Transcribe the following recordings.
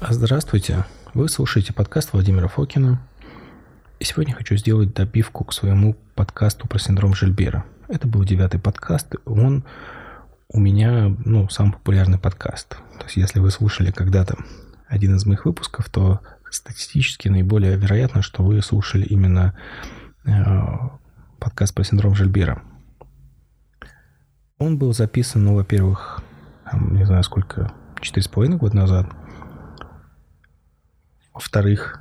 Здравствуйте. Вы слушаете подкаст Владимира Фокина. И сегодня хочу сделать добивку к своему подкасту про синдром Жильбера. Это был девятый подкаст. Он у меня, ну, самый популярный подкаст. То есть, если вы слушали когда-то один из моих выпусков, то статистически наиболее вероятно, что вы слушали именно э, подкаст про синдром Жильбера. Он был записан, ну, во-первых, не знаю сколько, четыре с половиной года назад. Во-вторых,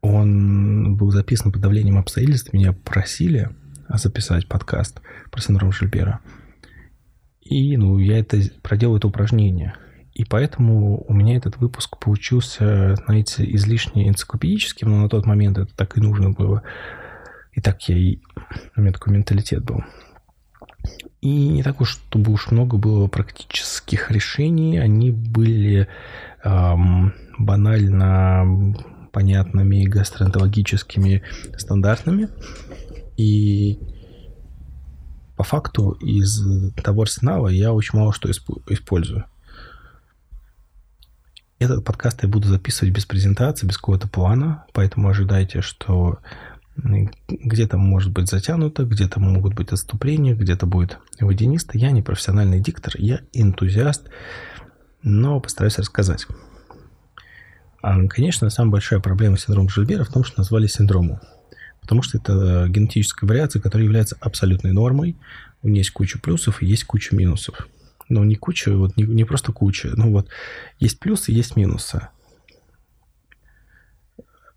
он был записан под давлением обстоятельств. Меня просили записать подкаст про синдром Жильбера. И, ну, я это проделал это упражнение. И поэтому у меня этот выпуск получился, знаете, излишне энциклопедическим, но на тот момент это так и нужно было. И так я и... У меня такой менталитет был. И не так уж, чтобы уж много было практических решений. Они были эм, банально понятными гастроэнтерологическими стандартными. И по факту из того арсенала я очень мало что использую. Этот подкаст я буду записывать без презентации, без какого-то плана, поэтому ожидайте, что где-то может быть затянуто, где-то могут быть отступления, где-то будет водянисто. Я не профессиональный диктор, я энтузиаст, но постараюсь рассказать. А, конечно, самая большая проблема синдрома Жильбера в том, что назвали синдромом. Потому что это генетическая вариация, которая является абсолютной нормой. У нее есть куча плюсов и есть куча минусов ну, не куча, вот не, не просто куча. Ну, вот есть плюсы, есть минусы.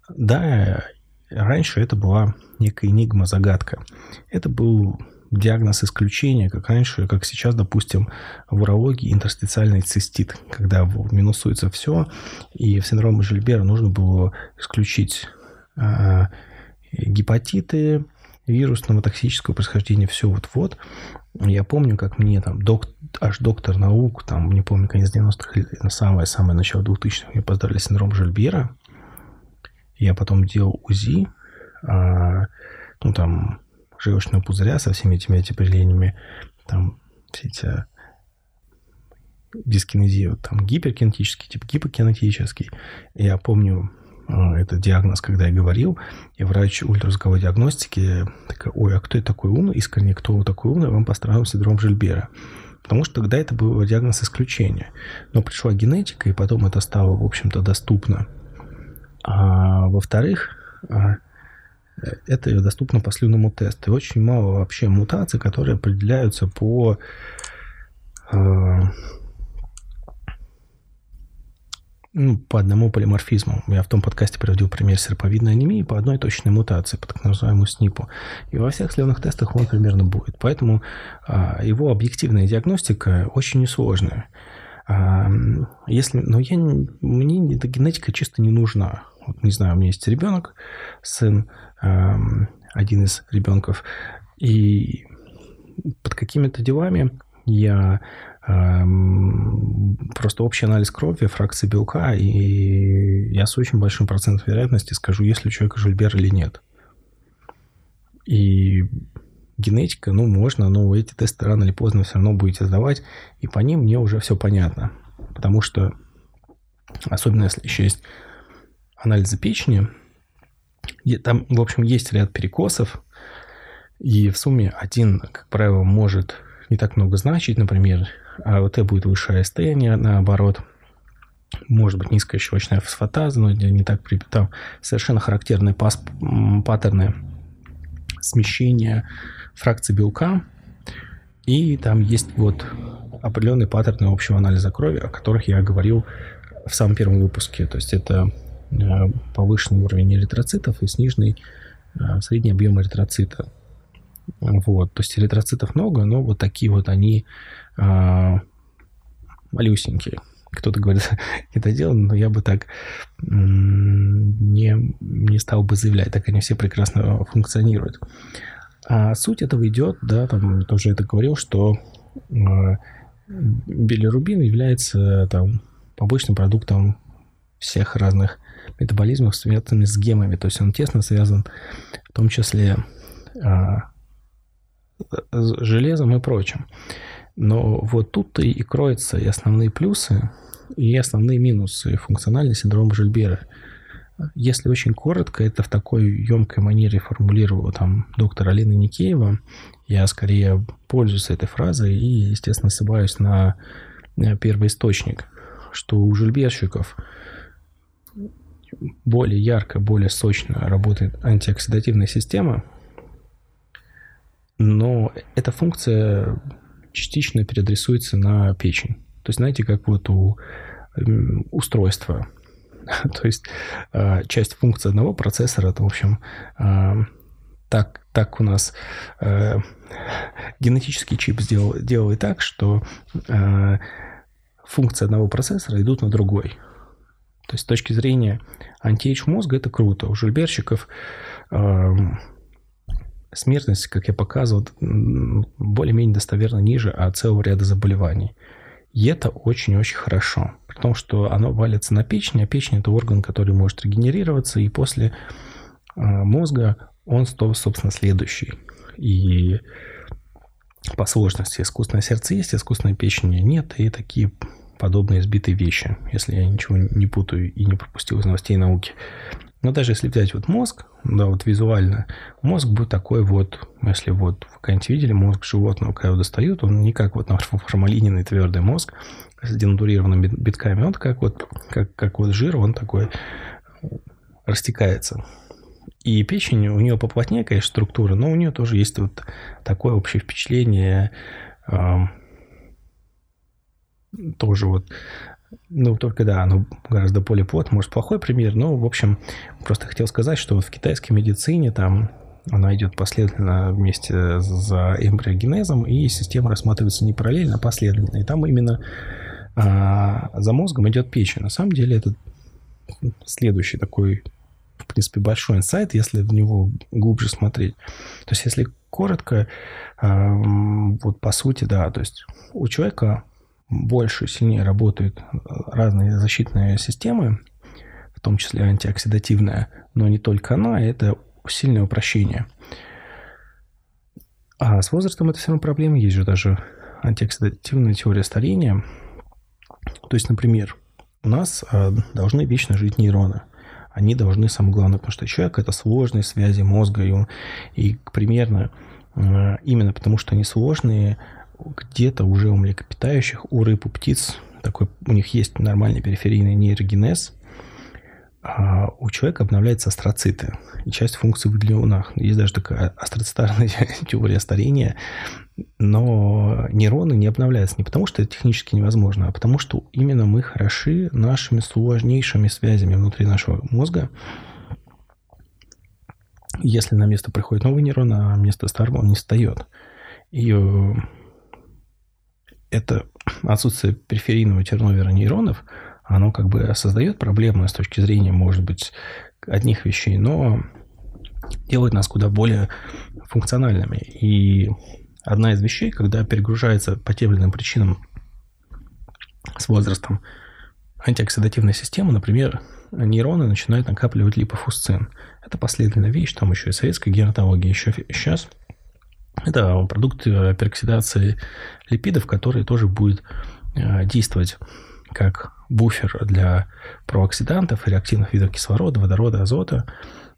Да, раньше это была некая энигма, загадка. Это был диагноз исключения, как раньше, как сейчас, допустим, в урологии интерстициальный цистит, когда минусуется все, и в синдроме Жильбера нужно было исключить э, гепатиты, вирусного, токсического происхождения, все вот-вот. Я помню, как мне там док, аж доктор наук, там, не помню, конец 90-х, самое-самое начало 2000-х, мне поздравили синдром Жильбера. Я потом делал УЗИ, а, ну, там, желчного пузыря со всеми этими определениями, там, все эти дискинезия, там, гиперкинетический, тип гипокинетический. Я помню, а, это диагноз, когда я говорил, и врач ультразвуковой диагностики такая, ой, а кто это такой умный, искренне, кто такой умный, вам поставил синдром Жильбера. Потому что тогда это был диагноз исключения. Но пришла генетика, и потом это стало, в общем-то, доступно. А во-вторых, а, это доступно по слюнному тесту. Очень мало вообще мутаций, которые определяются по а, ну, по одному полиморфизму. Я в том подкасте приводил пример серповидной анемии по одной точной мутации, по так называемому СНИПу. И во всех сливных тестах он примерно будет. Поэтому а, его объективная диагностика очень несложная. А, если, но я, мне эта генетика чисто не нужна. Вот, не знаю, у меня есть ребенок, сын, а, один из ребенков, и под какими-то делами я Эм, просто общий анализ крови, фракции белка, и я с очень большим процентом вероятности скажу, есть ли у человека Жильбер или нет. И генетика, ну, можно, но эти тесты рано или поздно все равно будете сдавать, и по ним мне уже все понятно. Потому что, особенно если еще есть анализы печени, там, в общем, есть ряд перекосов, и в сумме один, как правило, может не так много значить, например, а АОТ будет выше АСТ, а не наоборот. Может быть низкая щелочная фосфатаза, но не так там совершенно характерные пас, паттерны смещения фракции белка. И там есть вот определенные паттерны общего анализа крови, о которых я говорил в самом первом выпуске. То есть это повышенный уровень эритроцитов и сниженный э, средний объем эритроцита. Вот. То есть эритроцитов много, но вот такие вот они а, малюсенькие. Кто-то говорит, это дело, но я бы так не, не стал бы заявлять, так они все прекрасно функционируют. А суть этого идет, да, там тоже это говорил, что э, билирубин является там побочным продуктом всех разных метаболизмов, связанных с гемами. То есть он тесно связан в том числе э, с железом и прочим. Но вот тут-то и кроются и основные плюсы и основные минусы функционального синдрома Жильбера. Если очень коротко, это в такой емкой манере формулировала там доктор Алина Никеева. Я скорее пользуюсь этой фразой и, естественно, ссылаюсь на первый источник, что у жильберщиков более ярко, более сочно работает антиоксидативная система, но эта функция частично переадресуется на печень. То есть, знаете, как вот у устройства. То есть, а, часть функции одного процессора, это, в общем, а, так, так у нас а, генетический чип сделал, делает так, что функции одного процессора идут на другой. То есть с точки зрения антиэйдж мозга это круто. У жильберщиков смертность, как я показывал, более-менее достоверно ниже от целого ряда заболеваний. И это очень-очень хорошо. При том, что оно валится на печень, а печень – это орган, который может регенерироваться, и после а, мозга он, собственно, следующий. И по сложности искусственное сердце есть, искусственной печени нет, и такие подобные сбитые вещи, если я ничего не путаю и не пропустил из новостей науки. Но даже если взять вот мозг, да, вот визуально, мозг будет такой вот, если вот вы когда-нибудь видели мозг животного, когда его достают, он не как вот формалиненный твердый мозг с денатурированными битками, он как вот, как, как вот жир, он такой растекается. И печень, у нее поплотнее, конечно, структура, но у нее тоже есть вот такое общее впечатление, э, тоже вот ну, только да, оно гораздо более плотно. Может, плохой пример, но, в общем, просто хотел сказать, что вот в китайской медицине там она идет последовательно вместе за эмбриогенезом, и система рассматривается не параллельно, а последовательно. И там именно а, за мозгом идет печень. На самом деле это следующий такой, в принципе, большой инсайт, если в него глубже смотреть. То есть, если коротко, а, вот по сути, да, то есть у человека больше, сильнее работают э, разные защитные системы, в том числе антиоксидативная, но не только она, это сильное упрощение. А с возрастом это все равно проблема. Есть же даже антиоксидативная теория старения. То есть, например, у нас э, должны вечно жить нейроны. Они должны, самое главное, потому что человек – это сложные связи мозга. И, и примерно э, именно потому, что они сложные, где-то уже у млекопитающих, у рыб, у птиц, такой, у них есть нормальный периферийный нейрогенез, а у человека обновляются астроциты и часть функций в глионах. Есть даже такая астроцитарная теория старения, но нейроны не обновляются не потому, что это технически невозможно, а потому что именно мы хороши нашими сложнейшими связями внутри нашего мозга. Если на место приходит новый нейрон, а место старого он не встает. И э, это отсутствие периферийного терновера нейронов, оно как бы создает проблемы с точки зрения, может быть, одних вещей, но делает нас куда более функциональными. И одна из вещей, когда перегружается по тем или иным причинам с возрастом антиоксидативная система, например, нейроны начинают накапливать липофусцин. Это последовательная вещь, там еще и советская генетология еще сейчас – это продукт э, пероксидации липидов, который тоже будет э, действовать как буфер для прооксидантов и реактивных видов кислорода, водорода, азота,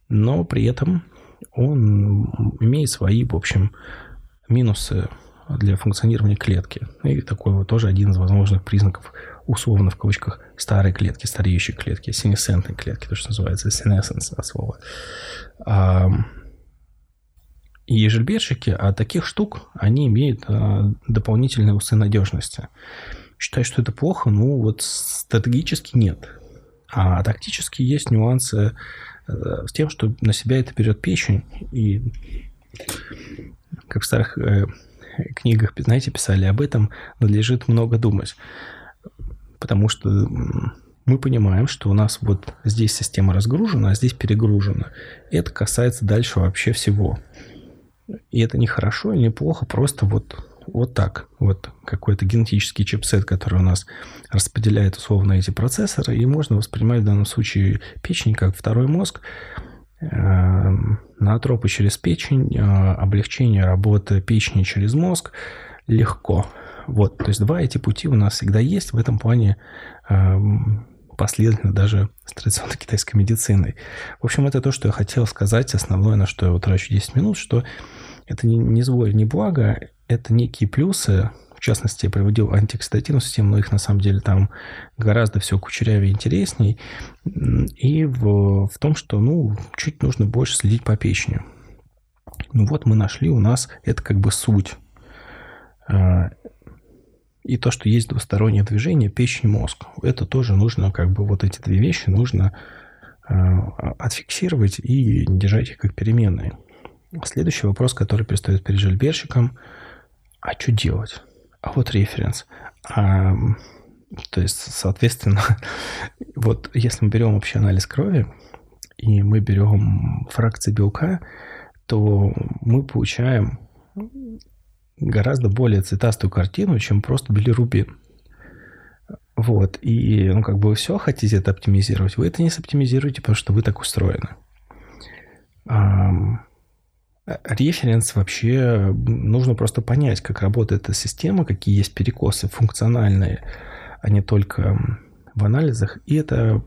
но при этом он имеет свои, в общем, минусы для функционирования клетки. И такой вот тоже один из возможных признаков, условно в кавычках, старой клетки, стареющей клетки, синесцентной клетки, то, что называется senescence от слова и ежельберщики, а таких штук, они имеют а, дополнительные усы надежности. Считаю, что это плохо, ну вот стратегически нет. А тактически есть нюансы э, с тем, что на себя это берет печень. И как в старых э, книгах, знаете, писали об этом, надлежит много думать. Потому что мы понимаем, что у нас вот здесь система разгружена, а здесь перегружена. И это касается дальше вообще всего. И это не хорошо или не плохо, просто вот, вот так. Вот какой-то генетический чипсет, который у нас распределяет условно эти процессоры, и можно воспринимать в данном случае печень как второй мозг, э, наотропы через печень, э, облегчение работы печени через мозг легко. Вот, то есть два эти пути у нас всегда есть. В этом плане э, последовательно даже с традиционной китайской медициной. В общем, это то, что я хотел сказать. Основное, на что я трачу 10 минут, что это не, не зло не благо, это некие плюсы, в частности, я приводил антиоксидативную систему, но их на самом деле там гораздо все кучерявее и интересней. И в, в том, что, ну, чуть нужно больше следить по печени. Ну вот мы нашли у нас, это как бы суть. А, и то, что есть двустороннее движение печень-мозг. Это тоже нужно, как бы вот эти две вещи нужно а, отфиксировать и держать их как переменные. Следующий вопрос, который предстоит перед жильберщиком. А что делать? А вот референс. А, то есть, соответственно, вот если мы берем общий анализ крови, и мы берем фракции белка, то мы получаем гораздо более цветастую картину, чем просто билирубин. Вот. И, ну, как бы вы все хотите это оптимизировать, вы это не соптимизируете, потому что вы так устроены. Референс вообще нужно просто понять, как работает эта система, какие есть перекосы функциональные, а не только в анализах, и это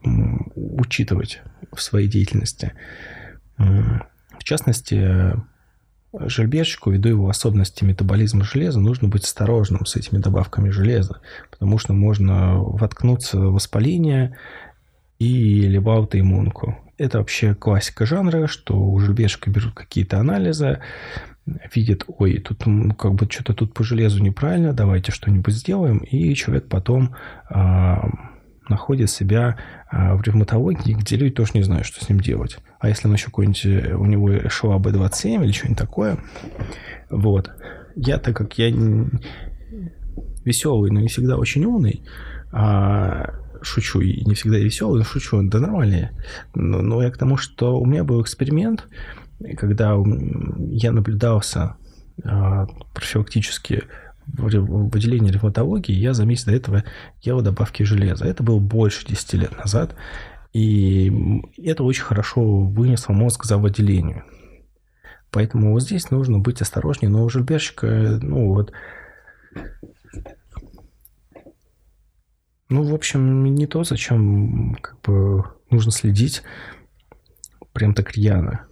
учитывать в своей деятельности. В частности, жильберщику, ввиду его особенностей метаболизма железа, нужно быть осторожным с этими добавками железа, потому что можно воткнуться в воспаление и либо аутоиммунку. Это вообще классика жанра, что у жеребешка берут какие-то анализы, видят, ой, тут ну, как бы что-то тут по железу неправильно, давайте что-нибудь сделаем, и человек потом а, находит себя а, в ревматологии, где люди тоже не знают, что с ним делать. А если он еще какой-нибудь, э, у него ШОА Б27 или что-нибудь такое, вот. Я, так как я веселый, но не всегда очень умный, а шучу, и не всегда веселый, но шучу, да нормально. Но, но я к тому, что у меня был эксперимент, когда я наблюдался а, профилактически в отделении ревматологии, я за месяц до этого ел добавки железа. Это было больше 10 лет назад. И это очень хорошо вынесло мозг за выделению. Поэтому вот здесь нужно быть осторожнее. Но у жильберщика, ну вот, ну, в общем, не то, зачем как бы нужно следить прям так рьяно.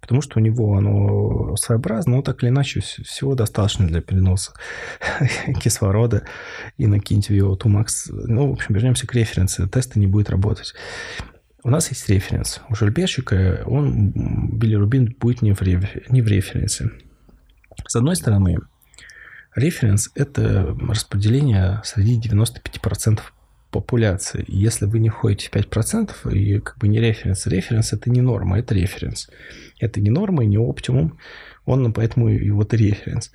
Потому что у него оно своеобразно, но так или иначе всего достаточно для переноса кислорода и накиньте VO2 Max. Ну, в общем, вернемся к референсу. Тесты не будет работать. У нас есть референс. У жильберщика он, билирубин, будет не в, не в референсе. С одной стороны, Референс – это распределение среди 95% популяции. Если вы не входите в 5%, и как бы не референс, референс – это не норма, это референс. Это не норма и не оптимум, он поэтому и вот референс.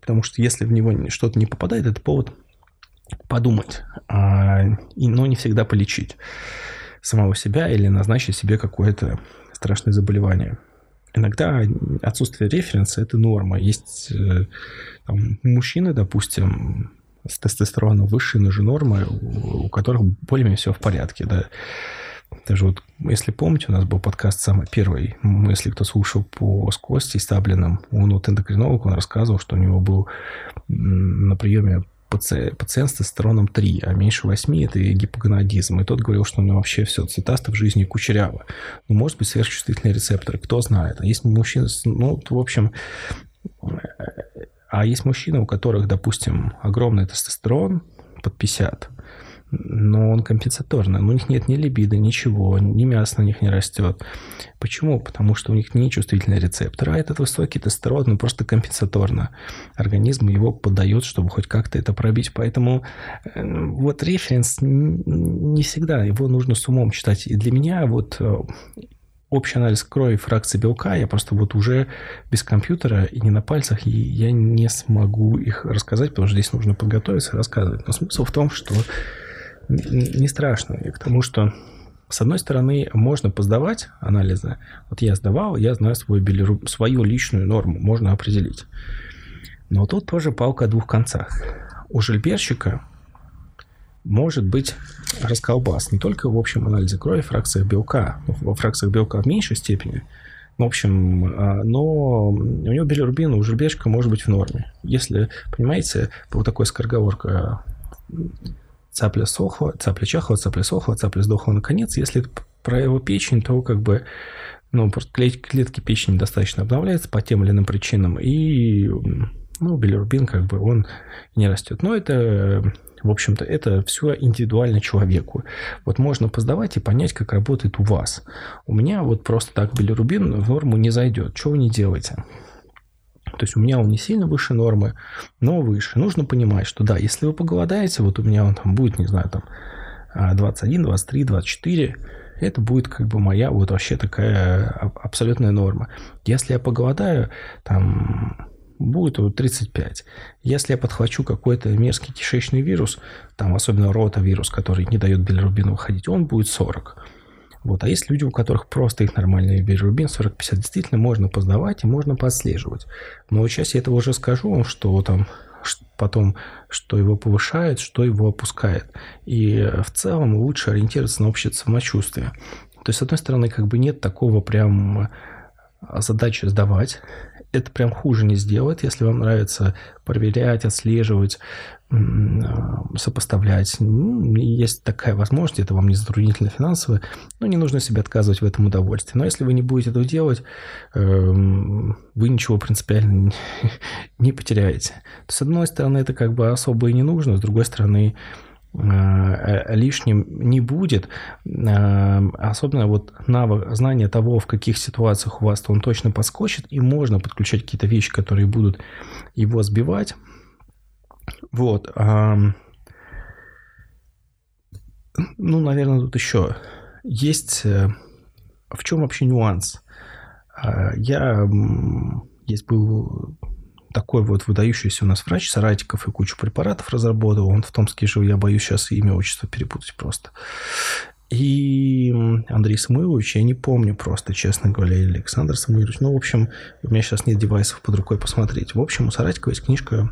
Потому что если в него что-то не попадает, это повод подумать, а, и, но не всегда полечить самого себя или назначить себе какое-то страшное заболевание. Иногда отсутствие референса – это норма. Есть э, там, мужчины, допустим, с тестостероном выше, ниже нормы, у которых более-менее все в порядке, да. Даже вот, если помните, у нас был подкаст самый первый, если кто слушал по с Костей Стаблиным, он вот эндокринолог, он рассказывал, что у него был на приеме пациент, пациент с тестостероном 3, а меньше 8 – это гипогонадизм. И тот говорил, что у него вообще все цветасто в жизни кучеряво. Ну, может быть, сверхчувствительные рецепторы, кто знает. А есть мужчины, ну, в общем, а есть мужчины, у которых, допустим, огромный тестостерон под 50, но он компенсаторный. У них нет ни либидо, ничего, ни мяса на них не растет. Почему? Потому что у них не чувствительный рецептор, а этот высокий тестостерон, ну, просто компенсаторно. Организм его подает, чтобы хоть как-то это пробить. Поэтому э, вот референс не всегда, его нужно с умом читать. И для меня вот э, общий анализ крови фракции белка, я просто вот уже без компьютера и не на пальцах, и я не смогу их рассказать, потому что здесь нужно подготовиться и рассказывать. Но смысл в том, что не страшно. И тому, что с одной стороны, можно поздавать анализы. Вот я сдавал, я знаю свой билируб... свою личную норму, можно определить. Но тут тоже палка о двух концах. У жильберщика может быть расколбас не только в общем анализе крови, фракциях белка, но во фракциях белка в меньшей степени, В общем, а, но у него билирубин, у жеребешка может быть в норме. Если, понимаете, вот такой скороговорка цапля сохла, цапля чахла, цапля сохла, цапля сдохла наконец. Если про его печень, то как бы ну, клетки печени достаточно обновляются по тем или иным причинам, и ну, билирубин как бы он не растет. Но это, в общем-то, это все индивидуально человеку. Вот можно поздавать и понять, как работает у вас. У меня вот просто так билирубин в норму не зайдет. Что вы не делаете? То есть у меня он не сильно выше нормы, но выше. Нужно понимать, что да, если вы поголодаете, вот у меня он там будет, не знаю, там 21, 23, 24, это будет как бы моя вот вообще такая абсолютная норма. Если я поголодаю, там будет вот 35. Если я подхвачу какой-то мерзкий кишечный вирус, там особенно ротавирус, который не дает билирубину выходить, он будет 40. Вот. А есть люди, у которых просто их нормальный билирубин 40-50, действительно можно поздавать и можно подслеживать. Но сейчас я этого уже скажу вам, что там потом, что его повышает, что его опускает. И в целом лучше ориентироваться на общее самочувствие. То есть, с одной стороны, как бы нет такого прям задачи сдавать это прям хуже не сделает, если вам нравится проверять, отслеживать, сопоставлять. Есть такая возможность, это вам не затруднительно финансово, но не нужно себе отказывать в этом удовольствии. Но если вы не будете этого делать, эм, вы ничего принципиально не потеряете. с одной стороны, это как бы особо и не нужно, с другой стороны, Э, лишним не будет. Э, особенно вот навык, знание того, в каких ситуациях у вас он точно подскочит, и можно подключать какие-то вещи, которые будут его сбивать. Вот. Ну, наверное, тут еще есть... Э, в чем вообще нюанс? Я есть был такой вот выдающийся у нас врач, Саратиков и кучу препаратов разработал. Он в Томске жил, я боюсь сейчас имя, отчество перепутать просто. И Андрей Самуилович, я не помню просто, честно говоря, или Александр Самуилович. Ну, в общем, у меня сейчас нет девайсов под рукой посмотреть. В общем, у Саратикова есть книжка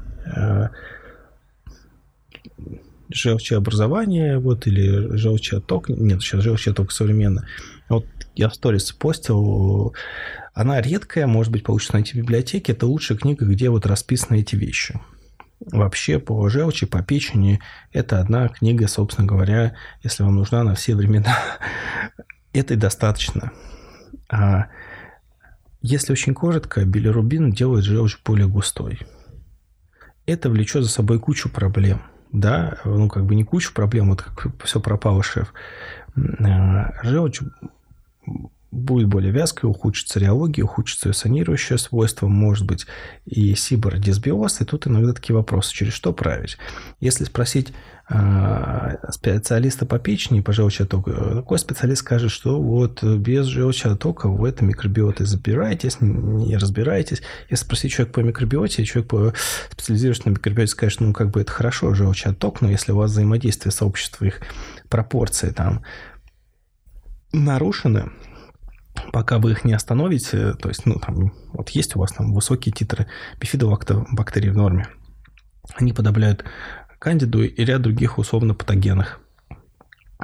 э, желчеобразование, вот, или желчеоток. Нет, сейчас желчеоток современно. Вот я в сторис постил она редкая, может быть, получится найти в библиотеке. Это лучшая книга, где вот расписаны эти вещи. Вообще по желчи, по печени это одна книга, собственно говоря, если вам нужна на все времена. это и достаточно. А если очень коротко, билирубин делает желчь более густой. Это влечет за собой кучу проблем. Да, ну как бы не кучу проблем, вот как все пропало, шеф. А, желчь будет более вязкой, ухудшится реология, ухудшится ее санирующее свойство, может быть и сибородисбиоз, и тут иногда такие вопросы, через что править. Если спросить э, специалиста по печени, по желчеотоку, такой специалист скажет, что вот без желчеотока в этом микробиоты забираетесь, не разбираетесь. Если спросить человека по микробиоте, человек по специализирующийся на микробиоте скажет, ну, как бы это хорошо, желчеоток, но если у вас взаимодействие сообщества, их пропорции там нарушены, пока вы их не остановите, то есть, ну, там, вот есть у вас там высокие титры бифидобактерий в норме, они подавляют кандиду и ряд других условно патогенных.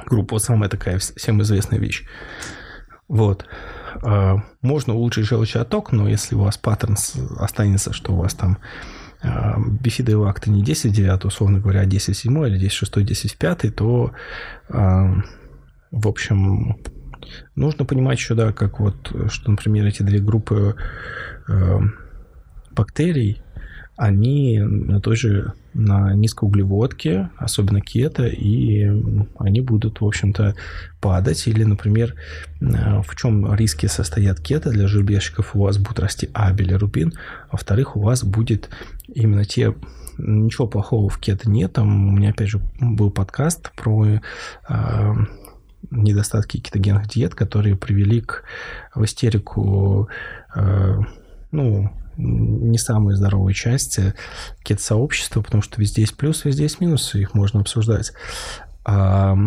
Группа вот самая такая всем известная вещь. Вот. А, можно улучшить желчный отток, но если у вас паттерн останется, что у вас там а, бифидовые акты не 10 9, условно говоря, а 10 7 или 10 6, 10 5, то, в общем, Нужно понимать еще, да, как вот, что, например, эти две группы э, бактерий, они на той же, на низкоуглеводке, особенно кето, и они будут, в общем-то, падать. Или, например, э, в чем риски состоят кето для жеребешков? У вас будет расти А, билирубин, а во-вторых, у вас будет именно те ничего плохого в кето нет. Там у меня, опять же, был подкаст про э, недостатки кетогенных диет, которые привели к в истерику э, ну, не самой здоровой части кет-сообщества, потому что везде есть плюсы, везде есть минусы, их можно обсуждать. А,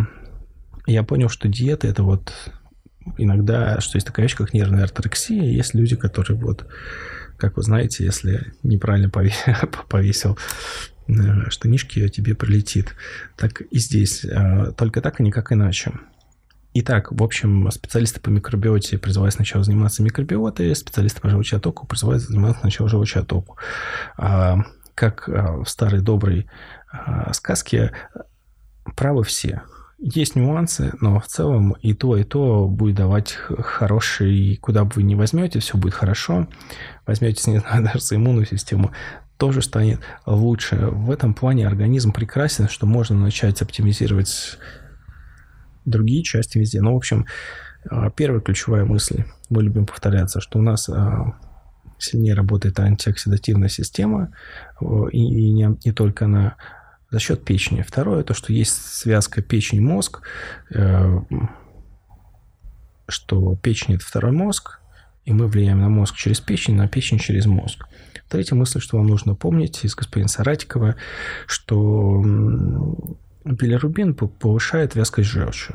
я понял, что диета это вот иногда, что есть такая вещь, как нервная орторексия, есть люди, которые вот, как вы знаете, если неправильно повесил э, штанишки, тебе прилетит. Так и здесь. Э, только так и никак иначе. Итак, в общем, специалисты по микробиоте призывают сначала заниматься микробиотой, специалисты по желчному оттоку призывают заниматься сначала желчному оттоку. А, как а, в старой доброй а, сказке, правы все. Есть нюансы, но в целом и то, и то будет давать хороший, куда бы вы ни возьмете, все будет хорошо. Возьмете, не знаю, даже за иммунную систему, тоже станет лучше. В этом плане организм прекрасен, что можно начать оптимизировать другие части везде. Ну, в общем, а, первая ключевая мысль, мы любим повторяться, что у нас а, сильнее работает антиоксидативная система, и, не, не только она за счет печени. Второе, то, что есть связка печень-мозг, э, что печень – это второй мозг, и мы влияем на мозг через печень, на печень через мозг. Третья мысль, что вам нужно помнить из господина Саратикова, что билирубин повышает вязкость желчи.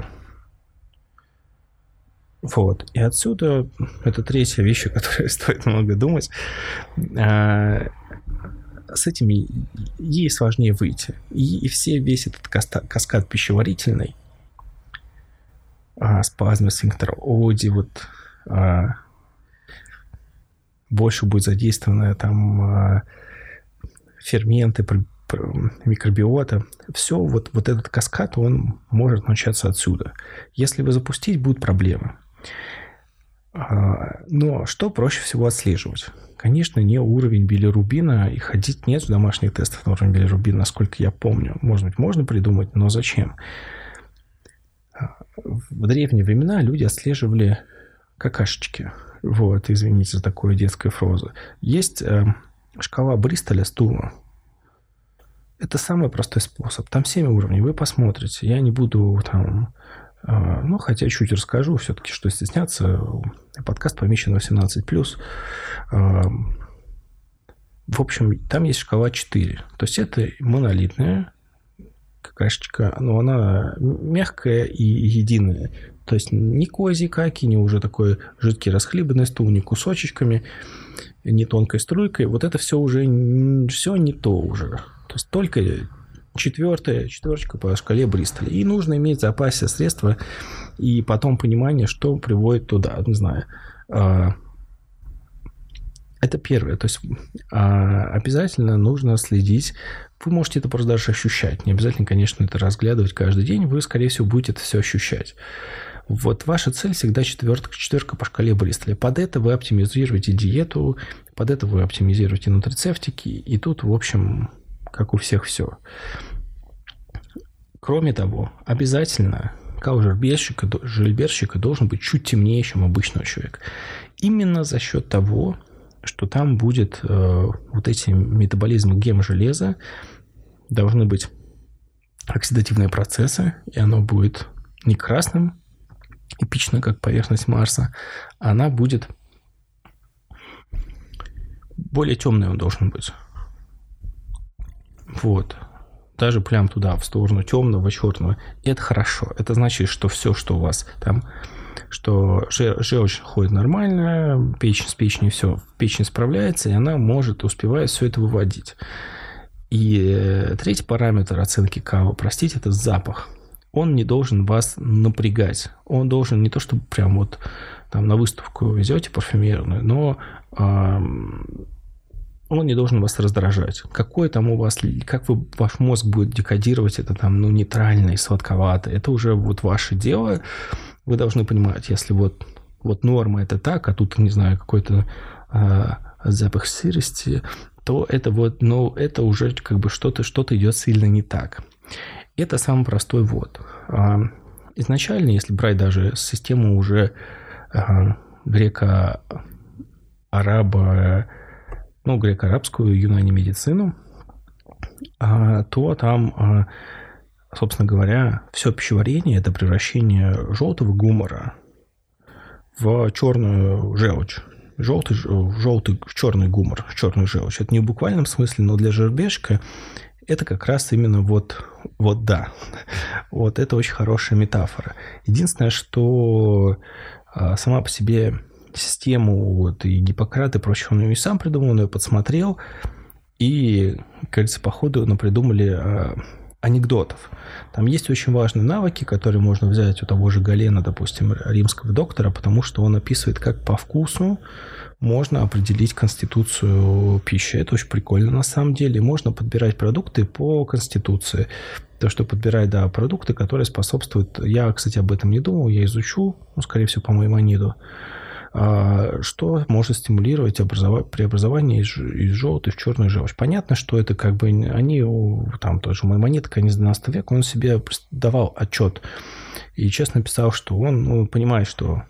Вот. И отсюда, это третья вещь, о которой стоит много думать, а, с этими ей сложнее выйти. И, и все, весь этот каскад, каскад пищеварительный, а, сфинктера, оди, вот а, больше будет задействованы там а, ферменты, микробиота, все, вот, вот этот каскад, он может начаться отсюда. Если вы запустить, будут проблемы. А, но что проще всего отслеживать? Конечно, не уровень билирубина, и ходить нет в домашних тестах на уровень билирубина, насколько я помню. Может быть, можно придумать, но зачем? А, в древние времена люди отслеживали какашечки. Вот, извините за такую детскую фразу. Есть э, шкала Бристоля стула. Это самый простой способ. Там 7 уровней, вы посмотрите. Я не буду там... А, ну, хотя чуть расскажу, все-таки, что стесняться. Подкаст помечен 18+. А, в общем, там есть шкала 4. То есть это монолитная какашечка, но она мягкая и единая. То есть ни кози каки, ни уже такой жидкий расхлебанный стул, ни кусочечками, ни тонкой струйкой. Вот это все уже все не то уже. То есть только четвертая, четверочка по шкале Бристоля. И нужно иметь в запасе средства и потом понимание, что приводит туда. Не знаю. А, это первое. То есть а, обязательно нужно следить. Вы можете это просто даже ощущать. Не обязательно, конечно, это разглядывать каждый день. Вы, скорее всего, будете это все ощущать. Вот ваша цель всегда четверка, четверка по шкале Бристоля. Под это вы оптимизируете диету, под это вы оптимизируете нутрицептики. И тут, в общем, как у всех все. Кроме того, обязательно кал жильберщика, жильберщика должен быть чуть темнее, чем обычного человека. Именно за счет того, что там будет э, вот эти метаболизмы гем железа, должны быть оксидативные процессы, и оно будет не красным, эпично, как поверхность Марса, она будет более темный он должен быть. Вот. Даже прям туда, в сторону темного, черного. Это хорошо. Это значит, что все, что у вас там, что желчь ходит нормально, печень с печенью все, печень справляется, и она может, успевает все это выводить. И третий параметр оценки кава, простите, это запах. Он не должен вас напрягать. Он должен не то, чтобы прям вот там на выставку везете парфюмерную, но он не должен вас раздражать. Какой там у вас, как вы, ваш мозг будет декодировать это там, ну, нейтрально и сладковато, это уже вот ваше дело. Вы должны понимать, если вот, вот норма это так, а тут, не знаю, какой-то э, запах сырости, то это вот, ну, это уже как бы что-то, что-то идет сильно не так. Это самый простой ввод. А, изначально, если брать даже систему уже а, греко-араба ну, греко-арабскую юнани медицину, а, то там, а, собственно говоря, все пищеварение – это превращение желтого гумора в черную желчь. Желтый, желтый, черный гумор, черную желчь. Это не в буквальном смысле, но для жербешка это как раз именно вот, вот да. Вот это очень хорошая метафора. Единственное, что а, сама по себе систему, вот, и Гиппократ и прочее, он ее и сам придумал, он ее подсмотрел, и, кажется, по ходу придумали а, анекдотов. Там есть очень важные навыки, которые можно взять у того же Галена, допустим, римского доктора, потому что он описывает, как по вкусу можно определить конституцию пищи. Это очень прикольно на самом деле. Можно подбирать продукты по конституции. То, что подбирать, да, продукты, которые способствуют... Я, кстати, об этом не думал, я изучу, ну, скорее всего, по Маймониду. А, что может стимулировать образов... преобразование из, из желтой в черную желчь. Понятно, что это как бы они, там тоже Маймонид, конец 12 века, он себе давал отчет и честно писал, что он ну, понимает, что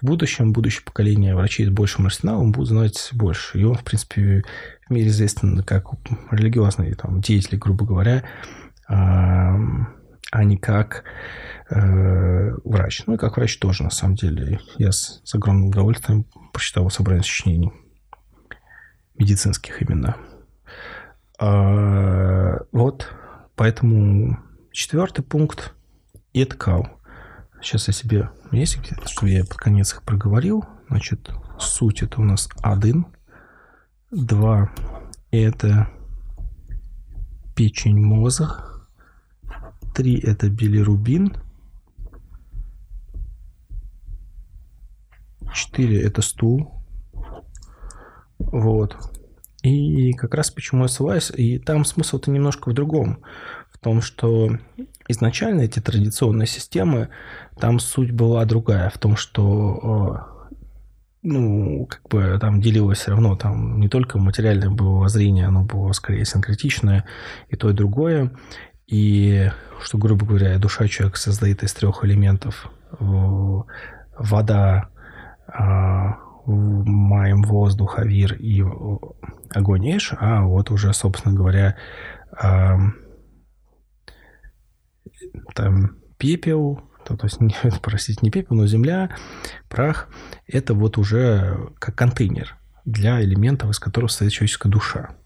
в будущем будущее поколение врачей с большим арсеналом будут знать больше. И он, в принципе, в мире известен как религиозный там, деятель, грубо говоря, а, а не как э, врач. Ну и как врач тоже, на самом деле. Я с, с огромным удовольствием прочитал собрание сочинений. Медицинских именно. А, вот, поэтому четвертый пункт – это кал. Сейчас я себе... Есть где-то, что я под конец их проговорил. Значит, суть это у нас один. Два – это печень мозг. Три – это билирубин. 4 это стул. Вот. И как раз почему я ссылаюсь, и там смысл-то немножко в другом. В том, что изначально эти традиционные системы, там суть была другая. В том, что ну, как бы там делилось все равно, там не только материальное было зрение, оно было скорее синкретичное, и то, и другое. И что, грубо говоря, душа человека создает из трех элементов. Вода, а, маем воздух, авир и огонь Эш, а вот уже, собственно говоря, а, там пепел, то, то есть, не, простите, не пепел, но земля, прах, это вот уже как контейнер для элементов, из которых состоит человеческая душа.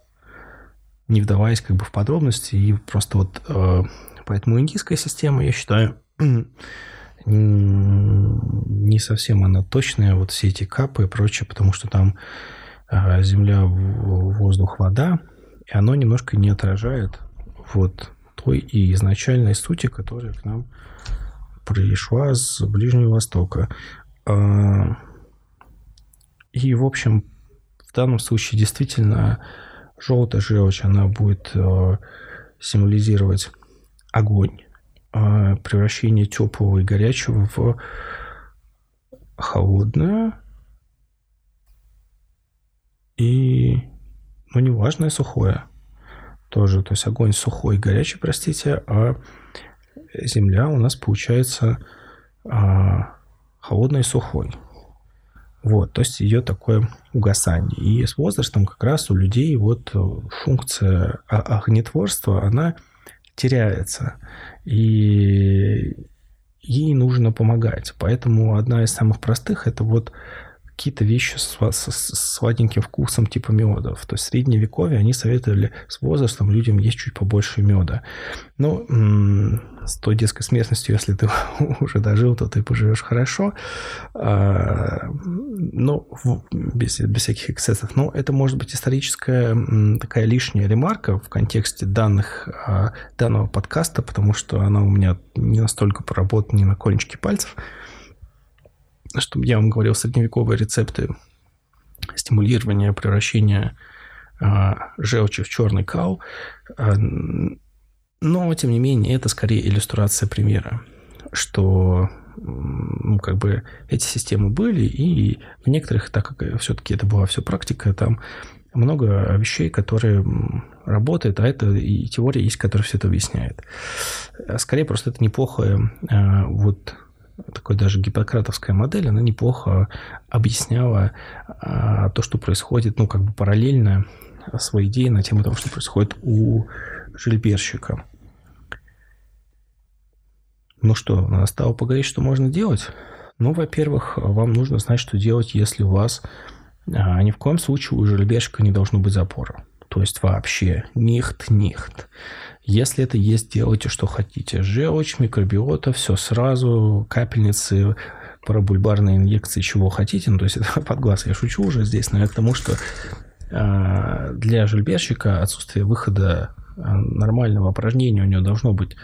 Не вдаваясь как бы в подробности, и просто вот э, поэтому индийская система, я считаю, не совсем она точная, вот все эти капы и прочее, потому что там а, земля, воздух, вода, и оно немножко не отражает вот той и изначальной сути, которая к нам пришла с Ближнего Востока. А, и, в общем, в данном случае действительно желтая желчь, она будет а, символизировать огонь, превращение теплого и горячего в холодное и, ну, не важное, сухое. Тоже, то есть огонь сухой и горячий, простите, а земля у нас получается а, холодной и сухой. Вот, то есть ее такое угасание. И с возрастом как раз у людей вот функция огнетворства, она теряется. И ей нужно помогать. Поэтому одна из самых простых это вот какие-то вещи с, с, с сладеньким вкусом типа медов. То есть в средневековье они советовали с возрастом людям есть чуть побольше меда. Но с той детской смертностью, если ты уже дожил, то ты поживешь хорошо. А, но без, без всяких эксцессов. Но это может быть историческая такая лишняя ремарка в контексте данных, а, данного подкаста, потому что она у меня не настолько проработана, не на кончике пальцев что я вам говорил, средневековые рецепты стимулирования превращения а, желчи в черный кал. А, но, тем не менее, это скорее иллюстрация примера, что ну, как бы эти системы были, и в некоторых, так как все-таки это была все практика, там много вещей, которые работают, а это и теория есть, которая все это объясняет. Скорее, просто это неплохое вот такой даже гиппократовская модель, она неплохо объясняла а, то, что происходит, ну, как бы параллельно своей идеи на тему того, что происходит у жильберщика. Ну что, настало поговорить, что можно делать? Ну, во-первых, вам нужно знать, что делать, если у вас а, ни в коем случае у жильберщика не должно быть запора. То есть вообще нихт-нихт. Если это есть, делайте, что хотите. Желчь, микробиота, все сразу, капельницы, парабульбарные инъекции, чего хотите. Ну, то есть это под глаз я шучу уже здесь, но я к тому, что э, для жильберщика отсутствие выхода нормального опорожнения у него должно быть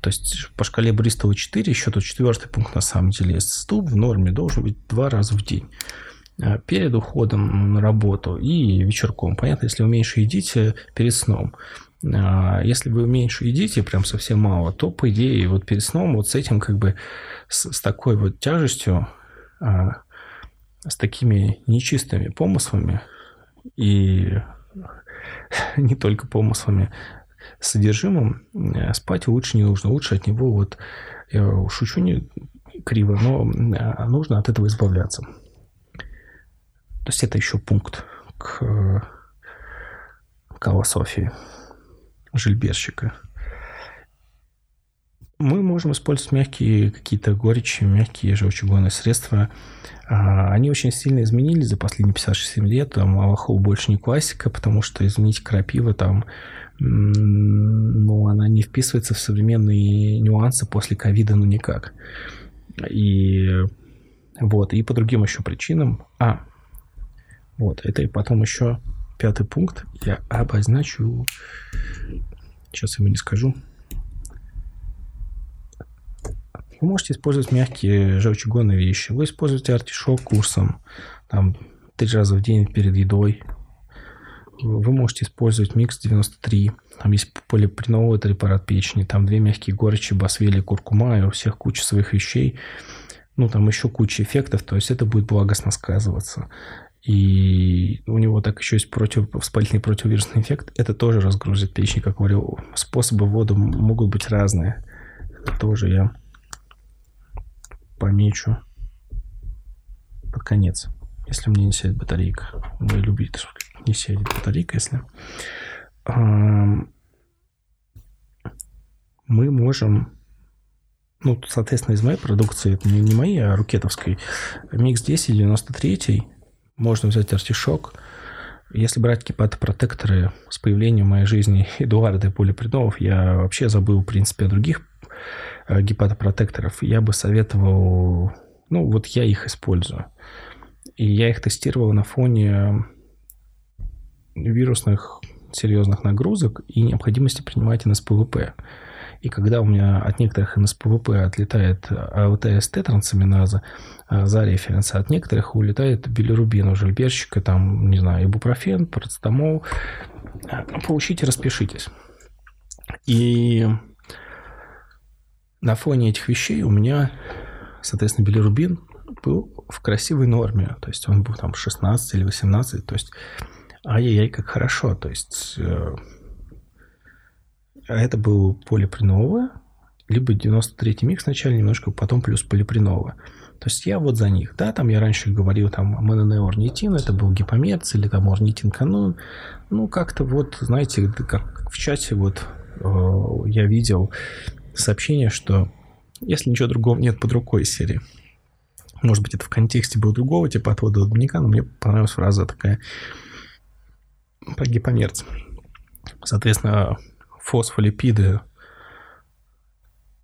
то есть по шкале Бристова 4, еще тот четвертый пункт на самом деле, стул в норме должен быть два раза в день. А, перед уходом на работу и вечерком. Понятно, если вы меньше едите перед сном. А, если вы меньше едите, прям совсем мало, то, по идее, вот перед сном вот с этим как бы, с, с такой вот тяжестью, а, с такими нечистыми помыслами и не только помыслами, содержимым э, спать лучше не нужно. Лучше от него вот, я шучу не криво, но нужно от этого избавляться. То есть это еще пункт к, к философии жильберщика. Мы можем использовать мягкие какие-то горечи, мягкие желчегонные средства. А, они очень сильно изменились за последние 57 лет. Там Аллахов больше не классика, потому что, извините, крапива там, ну, она не вписывается в современные нюансы после ковида, ну, никак. И вот, и по другим еще причинам. А, вот, это и потом еще пятый пункт. Я обозначу. Сейчас его не скажу. Вы можете использовать мягкие желчегонные вещи. Вы используете артишок курсом, там, три раза в день перед едой. Вы можете использовать микс 93. Там есть полипреновый препарат печени, там две мягкие горечи, басвели, куркума, и у всех куча своих вещей. Ну, там еще куча эффектов, то есть это будет благостно сказываться. И у него так еще есть против, воспалительный противовирусный эффект. Это тоже разгрузит печень, как говорил. Способы ввода могут быть разные. Это тоже я помечу под конец. Если меня не сядет батарейка. Вы любите, не сядет батарейка, если... Мы можем ну, соответственно, из моей продукции, это не, не моей, а рукетовской, микс 10 93 можно взять артишок. Если брать кипатопротекторы с появлением в моей жизни Эдуарда и полипридовов, я вообще забыл, в принципе, о других э, гепатопротекторов. Я бы советовал... Ну, вот я их использую. И я их тестировал на фоне вирусных серьезных нагрузок и необходимости принимать НСПВП. И когда у меня от некоторых НСПВП отлетает АВТСТ трансаминаза а, за референс, от некоторых улетает билирубин у жильберщика, там, не знаю, ибупрофен, парацетамол. Получите, распишитесь. И на фоне этих вещей у меня, соответственно, билирубин был в красивой норме. То есть он был там 16 или 18. То есть ай-яй-яй, как хорошо. То есть э, а это был полипреновое, либо 93-й микс сначала немножко, потом плюс полипреновое. То есть я вот за них. Да, там я раньше говорил, там, МНН орнитин, это был гипомерц, или там орнитин канон. Ну, как-то вот, знаете, как в чате вот э, я видел сообщение, что если ничего другого нет под рукой серии, может быть, это в контексте был другого типа отвода дневника, но мне понравилась фраза такая про гипомерц. Соответственно, фосфолипиды,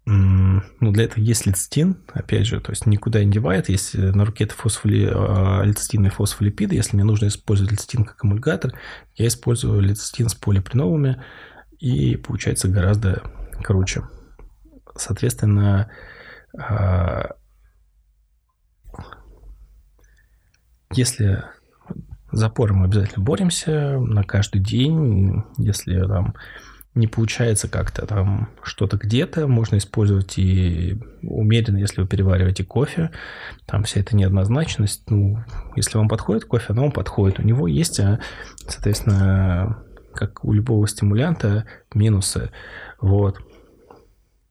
ну, для этого есть лецитин, опять же, то есть никуда не девает, есть на руке это фосфоли, а, лецитин и фосфолипиды, если мне нужно использовать лецитин как эмульгатор, я использую лецитин с полипреновыми, и получается гораздо круче. Соответственно, а, если запором мы обязательно боремся на каждый день, если там не получается как-то там что-то где-то, можно использовать и умеренно, если вы перевариваете кофе, там вся эта неоднозначность, ну, если вам подходит кофе, оно вам подходит. У него есть, а, соответственно, как у любого стимулянта, минусы. Вот.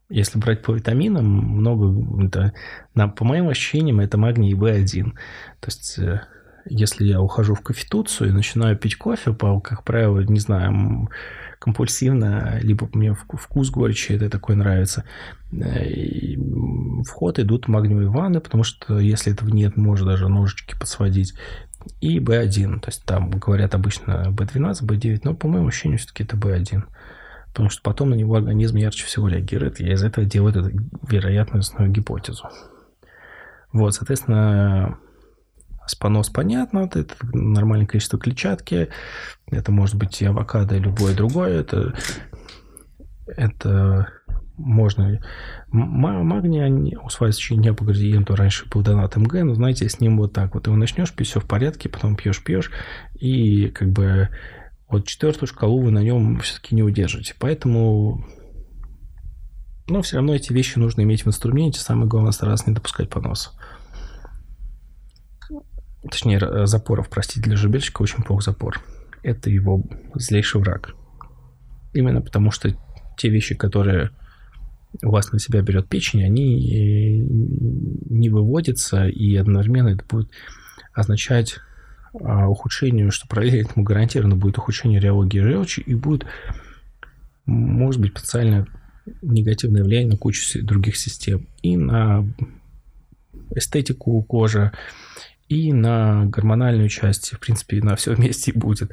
Если брать по витаминам, много, это, на, по моим ощущениям, это магний В1. То есть э, если я ухожу в кофетуцию и начинаю пить кофе, по, как правило, не знаю, компульсивно, либо мне вкус горечи это такой нравится. Э, и в ход идут магниевые ванны, потому что если этого нет, можно даже ножички подсводить. И B1, то есть там говорят обычно B12, B9, но по моему ощущению все-таки это B1. Потому что потом на него организм ярче всего реагирует. Я из этого делаю эту вероятностную гипотезу. Вот, соответственно, Понос понятно, это нормальное количество клетчатки, это может быть и авокадо, и любое другое, это, это можно... Магний они усваиваются не по градиенту, раньше был донат МГ, но знаете, с ним вот так вот его начнешь пить, все в порядке, потом пьешь-пьешь, и как бы вот четвертую шкалу вы на нем все-таки не удержите. Поэтому но все равно эти вещи нужно иметь в инструменте. Самое главное стараться не допускать поноса. Точнее, запоров, простите, для жеребельщика очень плох запор. Это его злейший враг. Именно потому, что те вещи, которые у вас на себя берет печень, они э, не выводятся, и одновременно это будет означать а, ухудшение, что параллельно этому гарантированно будет ухудшение реологии желчи, и будет, может быть, потенциально негативное влияние на кучу других систем. И на эстетику кожи, и на гормональную часть, в принципе, на все вместе будет.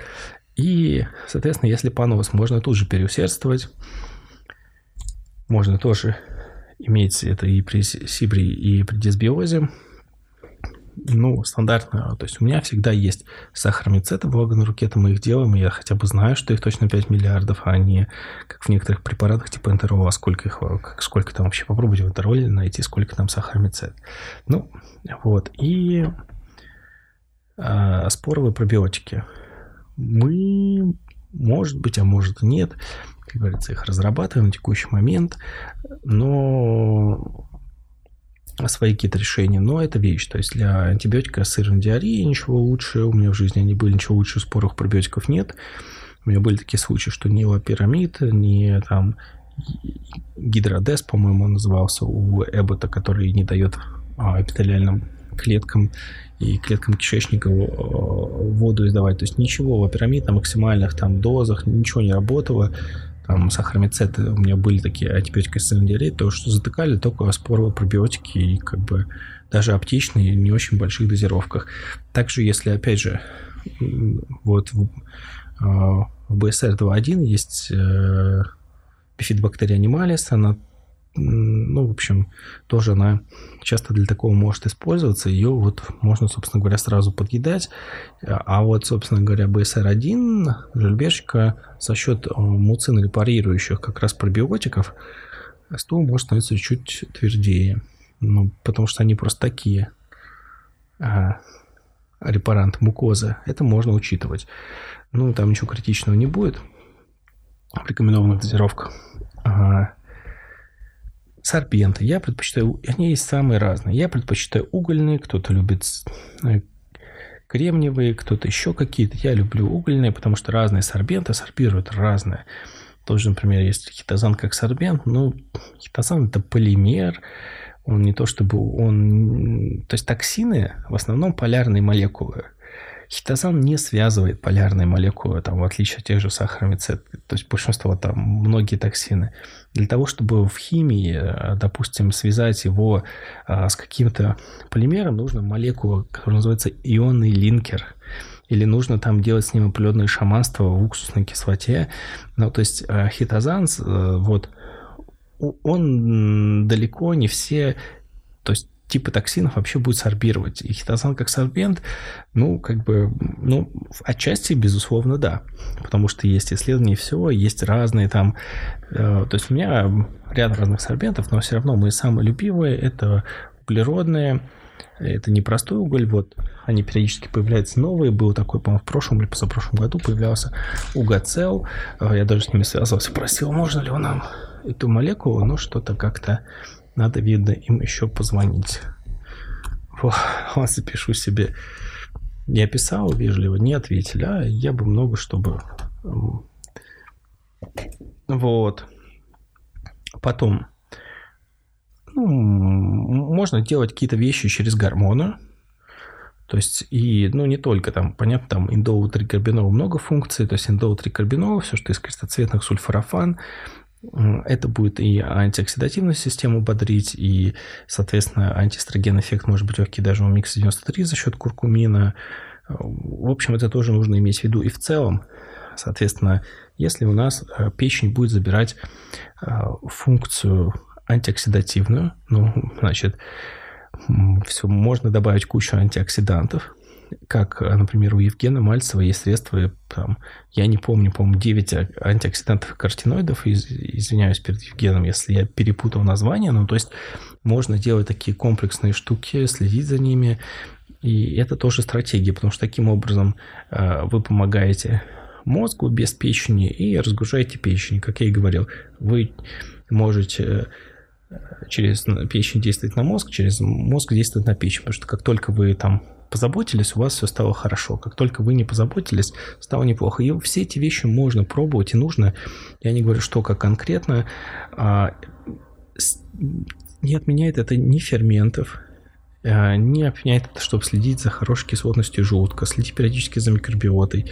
И, соответственно, если понос, можно тут же переусердствовать, можно тоже иметь это и при сибре, и при дисбиозе. Ну, стандартно. То есть у меня всегда есть сахаромицеты, благо на руке мы их делаем, и я хотя бы знаю, что их точно 5 миллиардов, а не как в некоторых препаратах типа энтерола, сколько их, сколько там вообще попробуйте в энтероле найти, сколько там сахаромицет. Ну, вот. И споровые пробиотики. Мы, может быть, а может нет, как говорится, их разрабатываем на текущий момент, но свои какие-то решения, но это вещь. То есть для антибиотика сырной диареи ничего лучше, у меня в жизни они были, ничего лучше споровых пробиотиков нет. У меня были такие случаи, что ни лапирамид, ни там гидродес, по-моему, он назывался у Эббота, который не дает а, эпителиальным клеткам и клеткам кишечника воду издавать. То есть ничего, лапирамид на максимальных там дозах, ничего не работало там сахаромицеты у меня были такие антибиотики с то, что затыкали только споровые пробиотики и как бы даже аптечные, не очень больших дозировках. Также, если, опять же, вот в, а, в BSR 2.1 есть э, бифидобактерия анималис, она ну, в общем, тоже она часто для такого может использоваться. Ее вот можно, собственно говоря, сразу подъедать. А вот, собственно говоря, BSR-1 жильбешка за счет э, муцин репарирующих как раз пробиотиков стул может становиться чуть твердее. Ну, потому что они просто такие. А, репарант мукозы. Это можно учитывать. Ну, там ничего критичного не будет рекомендованных дозировках. А, сорбенты. Я предпочитаю, они есть самые разные. Я предпочитаю угольные, кто-то любит э, кремниевые, кто-то еще какие-то. Я люблю угольные, потому что разные сорбенты сорбируют разное. Тоже, например, есть хитозан как сорбент. Ну, хитозан это полимер. Он не то чтобы он... То есть токсины в основном полярные молекулы. Хитозан не связывает полярные молекулы, там, в отличие от тех же сахаромицет, то есть большинство, там, многие токсины. Для того, чтобы в химии, э, допустим, связать его а, с каким-то полимером, нужна молекула, которая называется ионный линкер. Или нужно там делать с ним определенное шаманство в уксусной кислоте. Ну, то есть э, хитозан, вот, он далеко не все, то есть типы токсинов вообще будет сорбировать. И хитозан как сорбент, ну, как бы, ну, отчасти, безусловно, да. Потому что есть исследования всего, есть разные там... Э, то есть у меня ряд разных сорбентов, но все равно мои самые любимые – это углеродные, это не простой уголь, вот они периодически появляются новые. Был такой, по-моему, в прошлом или позапрошлом году появлялся угоцел. Э, я даже с ними связывался, просил, можно ли он нам эту молекулу, но что-то как-то надо, видно, им еще позвонить. Вот, запишу себе. Я писал вежливо, не ответили, а я бы много, чтобы... Вот. Потом. Ну, можно делать какие-то вещи через гормоны. То есть, и, ну, не только там, понятно, там индоутрикарбинол много функций, то есть индоутрикарбинол, все, что из крестоцветных, сульфорафан, это будет и антиоксидативную систему бодрить, и, соответственно, антиэстроген эффект может быть легкий даже у микса 93 за счет куркумина. В общем, это тоже нужно иметь в виду. И в целом, соответственно, если у нас э, печень будет забирать э, функцию антиоксидативную, ну, значит, все, можно добавить кучу антиоксидантов, как, например, у Евгена Мальцева есть средства, там, я не помню, по-моему, 9 антиоксидантов и картиноидов, из, извиняюсь перед Евгеном, если я перепутал название, ну, то есть можно делать такие комплексные штуки, следить за ними, и это тоже стратегия, потому что таким образом э, вы помогаете мозгу без печени и разгружаете печень. Как я и говорил, вы можете э, через печень действовать на мозг, через мозг действовать на печень, потому что как только вы там позаботились, у вас все стало хорошо. Как только вы не позаботились, стало неплохо. И все эти вещи можно пробовать и нужно. Я не говорю, что как конкретно. А, не отменяет это ни ферментов, а, не отменяет это, чтобы следить за хорошей кислотностью желудка, следить периодически за микробиотой.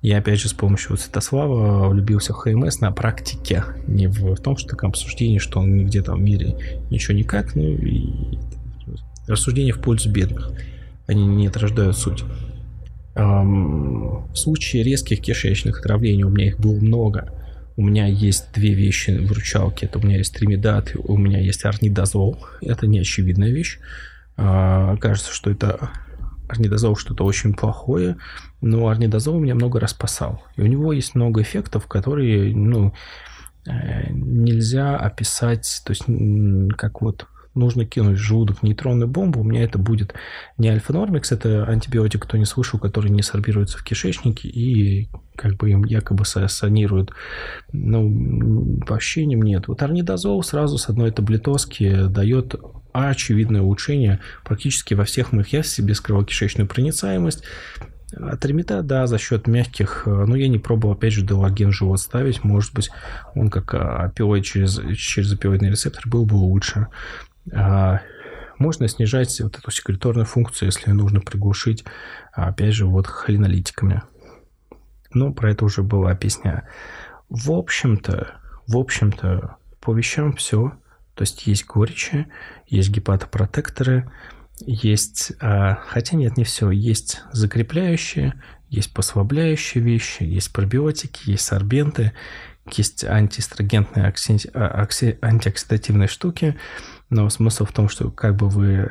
Я, опять же, с помощью Святослава влюбился в ХМС на практике, не в, том, что таком обсуждении, что он нигде там в мире ничего никак, ну и рассуждение в пользу бедных. Они не отражают суть. В случае резких кишечных отравлений у меня их было много. У меня есть две вещи в выручалке. Это у меня есть тримидат, у меня есть арнидазол. Это не очевидная вещь. А, кажется, что это орнидозол что-то очень плохое, но орнидозол меня много раз спасал. И у него есть много эффектов, которые, ну, э, нельзя описать, то есть как вот нужно кинуть в желудок нейтронную бомбу, у меня это будет не альфа-нормикс, это антибиотик, кто не слышал, который не сорбируется в кишечнике и как бы им якобы санирует. Ну, по ощущениям нет. Вот орнидозол сразу с одной таблетоски дает очевидное улучшение практически во всех моих ясах без кровокишечную проницаемость. Атремита, да, за счет мягких, но я не пробовал, опять же, делаген живот ставить. Может быть, он как опиоид через, через опиоидный рецептор был бы лучше. А, можно снижать вот эту секреторную функцию, если нужно приглушить, опять же, вот холинолитиками. Но про это уже было описано. В общем-то, в общем-то, по вещам все. То есть есть горечи, есть гепатопротекторы, есть, а, хотя нет, не все, есть закрепляющие, есть послабляющие вещи, есть пробиотики, есть сорбенты, есть антиэстрогентные, а, антиоксидативные штуки, но смысл в том, что как бы вы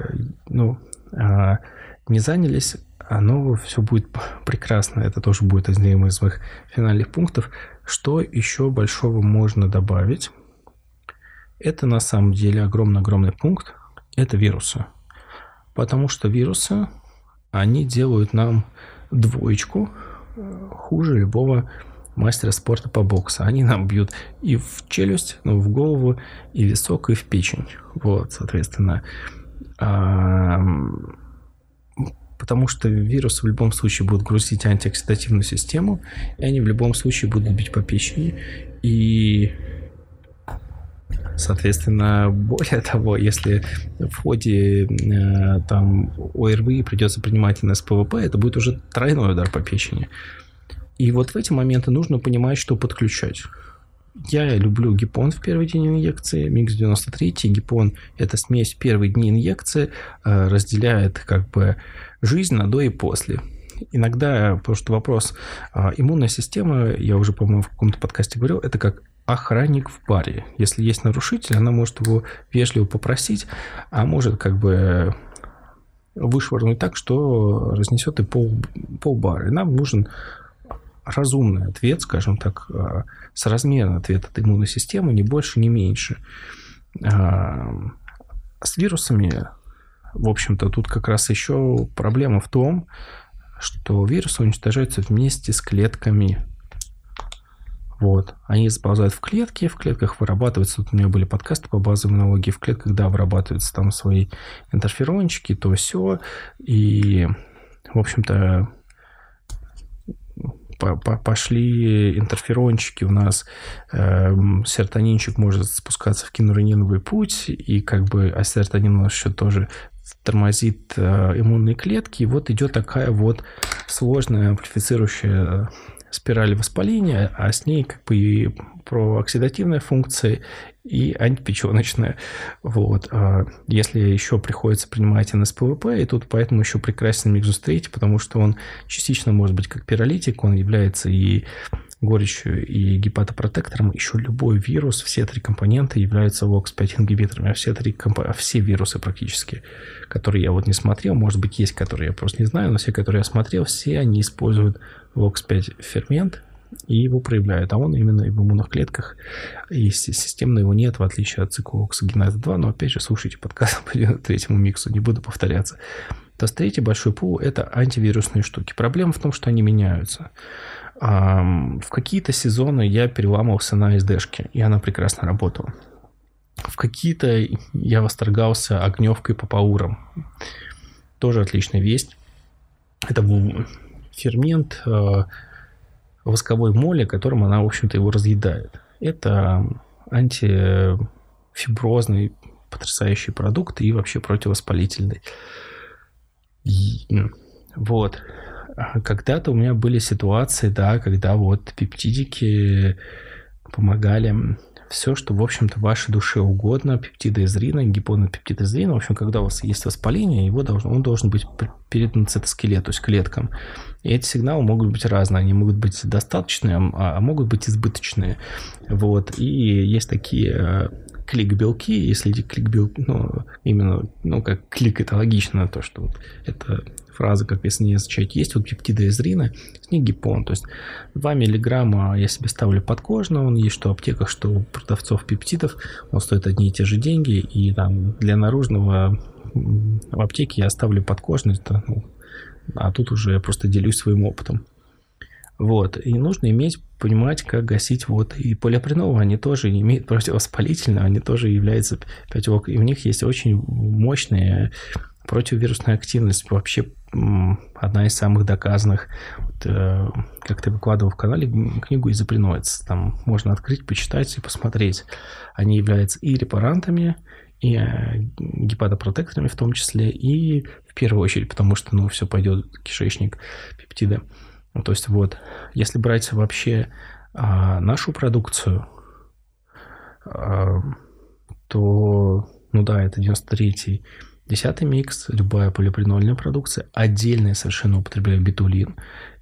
ну, а, не занялись, оно все будет прекрасно. Это тоже будет одним из моих финальных пунктов. Что еще большого можно добавить? Это на самом деле огромный-огромный пункт. Это вирусы. Потому что вирусы, они делают нам двоечку э, хуже любого мастера спорта по боксу. Они нам бьют и в челюсть, ну, в голову, и в висок, и в печень. Вот, соответственно. А, потому что вирусы в любом случае будут грузить антиоксидативную систему, и они в любом случае будут бить по печени. И Соответственно, более того, если в ходе э, там ОРВИ придется принимать НСПВП, это будет уже тройной удар по печени. И вот в эти моменты нужно понимать, что подключать. Я люблю гипон в первый день инъекции, микс 93. Гипон – это смесь первый дни инъекции, э, разделяет как бы жизнь на до и после. Иногда, потому что вопрос э, иммунная система, я уже, по-моему, в каком-то подкасте говорил, это как охранник в баре. Если есть нарушитель, она может его вежливо попросить, а может как бы вышвырнуть так, что разнесет и пол, пол бара. И нам нужен разумный ответ, скажем так, а, соразмерный ответ от иммунной системы, ни больше, ни меньше. А, с вирусами, в общем-то, тут как раз еще проблема в том, что вирусы уничтожаются вместе с клетками. Вот. Они заползают в клетки, в клетках вырабатываются, вот у меня были подкасты по базовой иммунологии, в клетках, да, вырабатываются там свои интерферончики, то все, и, в общем-то, пошли интерферончики у нас, э, серотонинчик может спускаться в кинурининовый путь, и как бы, а серотонин у нас еще тоже тормозит э, иммунные клетки, и вот идет такая вот сложная амплифицирующая спираль воспаления, а с ней как бы и прооксидативная функция и антипеченочная. Вот. А если еще приходится принимать НСПВП, и тут поэтому еще прекрасен Микзус 3, потому что он частично может быть как пиролитик, он является и горечью и гепатопротектором, еще любой вирус, все три компонента являются VOX5 ингибиторами, а все, три комп... а все вирусы практически, которые я вот не смотрел, может быть, есть, которые я просто не знаю, но все, которые я смотрел, все они используют VOX5 фермент, и его проявляют, а он именно в иммунных клетках, и системно его нет, в отличие от цикла оксигеназа 2, но опять же, слушайте подкаст по третьему миксу, не буду повторяться. То есть третий большой пул – это антивирусные штуки. Проблема в том, что они меняются. В какие-то сезоны я переламывался на SD-шке, и она прекрасно работала. В какие-то я восторгался огневкой по паурам. Тоже отличная весть. Это был фермент э, восковой моли, которым она, в общем-то, его разъедает. Это антифиброзный потрясающий продукт и вообще противовоспалительный. И, вот. А когда-то у меня были ситуации, да, когда вот пептидики помогали все, что, в общем-то, вашей душе угодно, пептиды из рина, гипонопептид из рина, в общем, когда у вас есть воспаление, его должен, он должен быть передан цитоскелету, то есть клеткам. И эти сигналы могут быть разные, они могут быть достаточные, а, а могут быть избыточные. Вот. И есть такие э, клик-белки, если эти клик-белки, ну, именно, ну, как клик, это логично, то, что вот это фраза, как если не означает, есть вот пептиды из рина, с них гипон, то есть 2 миллиграмма я себе ставлю подкожно, он есть что в аптеках, что у продавцов пептидов, он стоит одни и те же деньги, и там для наружного в аптеке я ставлю подкожно, ну, а тут уже я просто делюсь своим опытом. Вот. И нужно иметь, понимать, как гасить вот. И полиопреновые, они тоже имеют противовоспалительное, они тоже являются 5 И у них есть очень мощная противовирусная активность. Вообще одна из самых доказанных. Вот, э, как ты выкладывал в канале книгу изопреноиц. Там можно открыть, почитать и посмотреть. Они являются и репарантами, и э, гепатопротекторами в том числе, и в первую очередь, потому что, ну, все пойдет кишечник, пептиды. Ну, то есть вот, если брать вообще а, нашу продукцию, а, то, ну да, это 93-й, 10 микс, любая полипринольная продукция, отдельно совершенно употребляю битулин.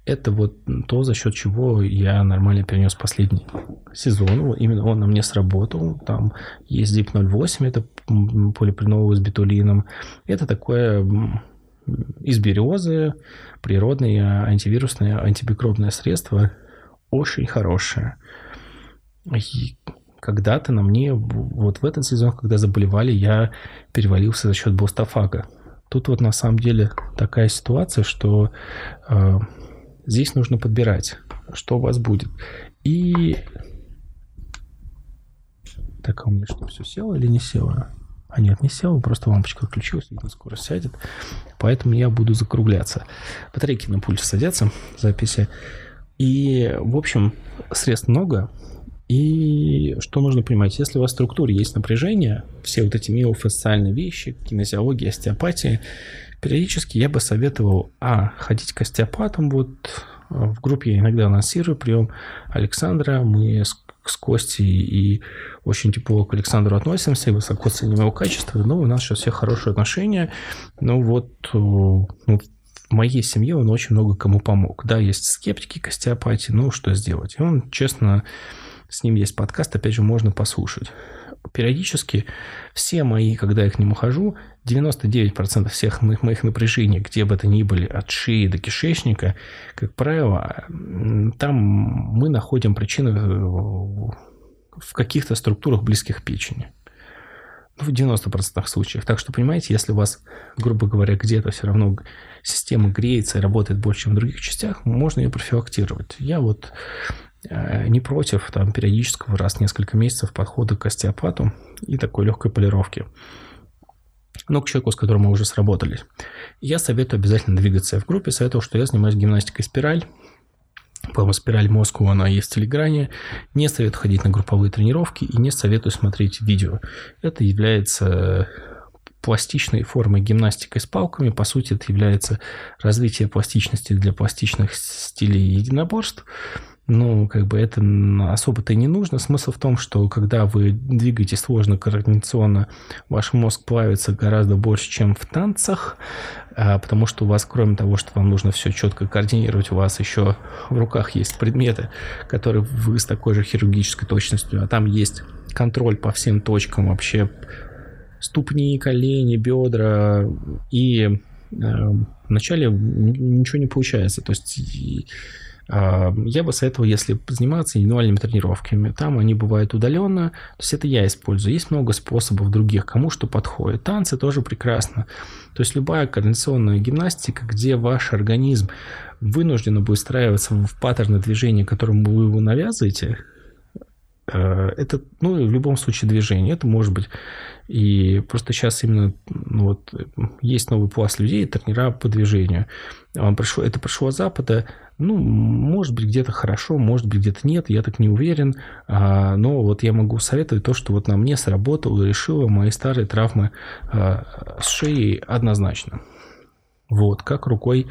Это вот то, за счет чего я нормально перенес последний сезон. Именно он на мне сработал. Там есть ZIP 08, это полипринол с битулином. Это такое из березы, природное антивирусное, антимикробное средство, очень хорошее. Когда-то на мне, вот в этот сезон, когда заболевали, я перевалился за счет бустафага. Тут вот на самом деле такая ситуация, что э, здесь нужно подбирать, что у вас будет. И так, а у меня что, все село или не село? А нет, не сел, просто лампочка отключилась, видно, скоро сядет. Поэтому я буду закругляться. Батарейки на пульте садятся, записи. И, в общем, средств много. И что нужно понимать, если у вас в структуре есть напряжение, все вот эти миофасциальные вещи, кинезиология, остеопатия, периодически я бы советовал, а, ходить к остеопатам, вот в группе я иногда анонсирую прием Александра, мы с с Костей и очень тепло к Александру относимся, и высоко ценим его качество, но у нас сейчас все хорошие отношения. Ну вот, э, ну, в моей семье он очень много кому помог. Да, есть скептики к остеопатии, ну что сделать? И он, честно, с ним есть подкаст, опять же, можно послушать. Периодически все мои, когда я к нему хожу, 99% всех моих, напряжений, где бы это ни были, от шеи до кишечника, как правило, там мы находим причины в каких-то структурах близких печени. Ну, в 90% случаев. Так что, понимаете, если у вас, грубо говоря, где-то все равно система греется и работает больше, чем в других частях, можно ее профилактировать. Я вот не против там, периодического раз в несколько месяцев подхода к остеопату и такой легкой полировки. Но к человеку, с которым мы уже сработались. Я советую обязательно двигаться в группе. Советую, что я занимаюсь гимнастикой спираль. По-моему, спираль Москву, она есть в Телеграме. Не советую ходить на групповые тренировки и не советую смотреть видео. Это является пластичной формой гимнастикой с палками. По сути, это является развитие пластичности для пластичных стилей единоборств. Ну, как бы это особо-то и не нужно. Смысл в том, что когда вы двигаетесь сложно координационно, ваш мозг плавится гораздо больше, чем в танцах, а, потому что у вас, кроме того, что вам нужно все четко координировать, у вас еще в руках есть предметы, которые вы с такой же хирургической точностью, а там есть контроль по всем точкам вообще ступни, колени, бедра, и э, вначале ничего не получается. То есть я бы советовал, если заниматься индивидуальными тренировками. Там они бывают удаленно. То есть это я использую. Есть много способов других, кому что подходит. Танцы тоже прекрасно. То есть любая координационная гимнастика, где ваш организм вынужден будет встраиваться в паттерны движения, которым вы его навязываете, это, ну, в любом случае движение. Это может быть и просто сейчас именно ну, вот, есть новый пласт людей, тренера по движению. Он пришел, это пришло с Запада, ну, может быть, где-то хорошо, может быть, где-то нет, я так не уверен. А, но вот я могу советовать то, что вот на мне сработало решило мои старые травмы а, с шеей однозначно. Вот, как рукой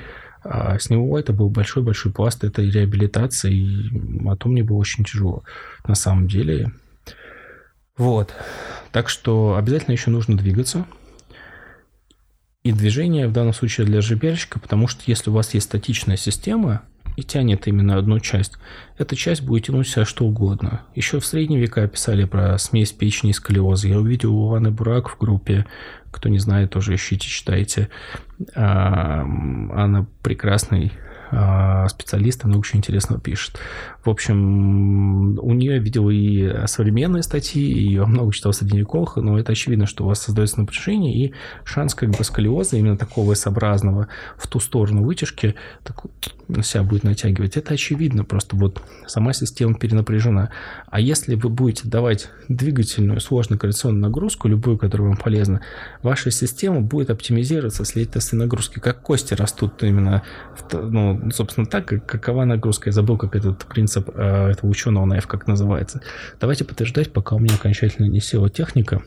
а с него это был большой-большой пласт этой реабилитации, и а то мне было очень тяжело. На самом деле, вот. Так что обязательно еще нужно двигаться. И движение в данном случае для жберщика, потому что если у вас есть статичная система и тянет именно одну часть, эта часть будет тянуть себя что угодно. Еще в средние века писали про смесь печени и сколиоза. Я увидел у Иваны Бурак в группе, кто не знает, тоже ищите, читайте. Она прекрасный а, специалист, много чего интересного пишет. В общем, у нее видел и современные статьи, и я много читал средневековых, но это очевидно, что у вас создается напряжение, и шанс как бы сколиоза, именно такого S-образного, в ту сторону вытяжки, так, на себя будет натягивать. Это очевидно, просто вот сама система перенапряжена. А если вы будете давать двигательную сложную коррекционную нагрузку, любую, которая вам полезна, ваша система будет оптимизироваться следовательно нагрузки. Как кости растут именно, ну, собственно, так, какова нагрузка. Я забыл, как этот принцип принцип э, этого ученого на F как называется. Давайте подтверждать, пока у меня окончательно не села техника.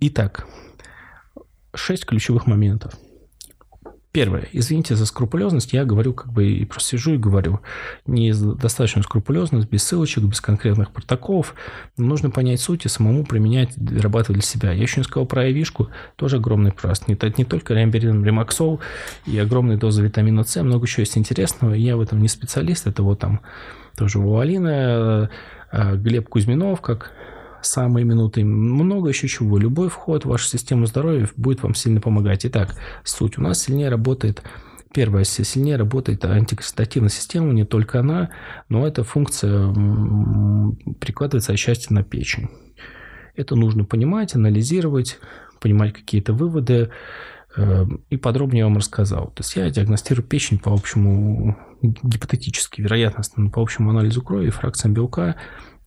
Итак, шесть ключевых моментов. Первое. Извините за скрупулезность, я говорю как бы и просто сижу и говорю. Не достаточно скрупулезность, без ссылочек, без конкретных протоколов. нужно понять суть и самому применять, дорабатывать для себя. Я еще не сказал про Айвишку, тоже огромный прост. Не, не только ремберин, ремаксол и огромные дозы витамина С, много еще есть интересного. Я в этом не специалист, это вот там тоже у Алины, э, Глеб Кузьминов, как самые минуты, много еще чего. Любой вход в вашу систему здоровья будет вам сильно помогать. Итак, суть. У нас сильнее работает Первое, сильнее работает антиоксидативная система, не только она, но эта функция прикладывается отчасти на печень. Это нужно понимать, анализировать, понимать какие-то выводы. Э, и подробнее вам рассказал. То есть я диагностирую печень по общему, гипотетически, вероятностно, по общему анализу крови, фракциям белка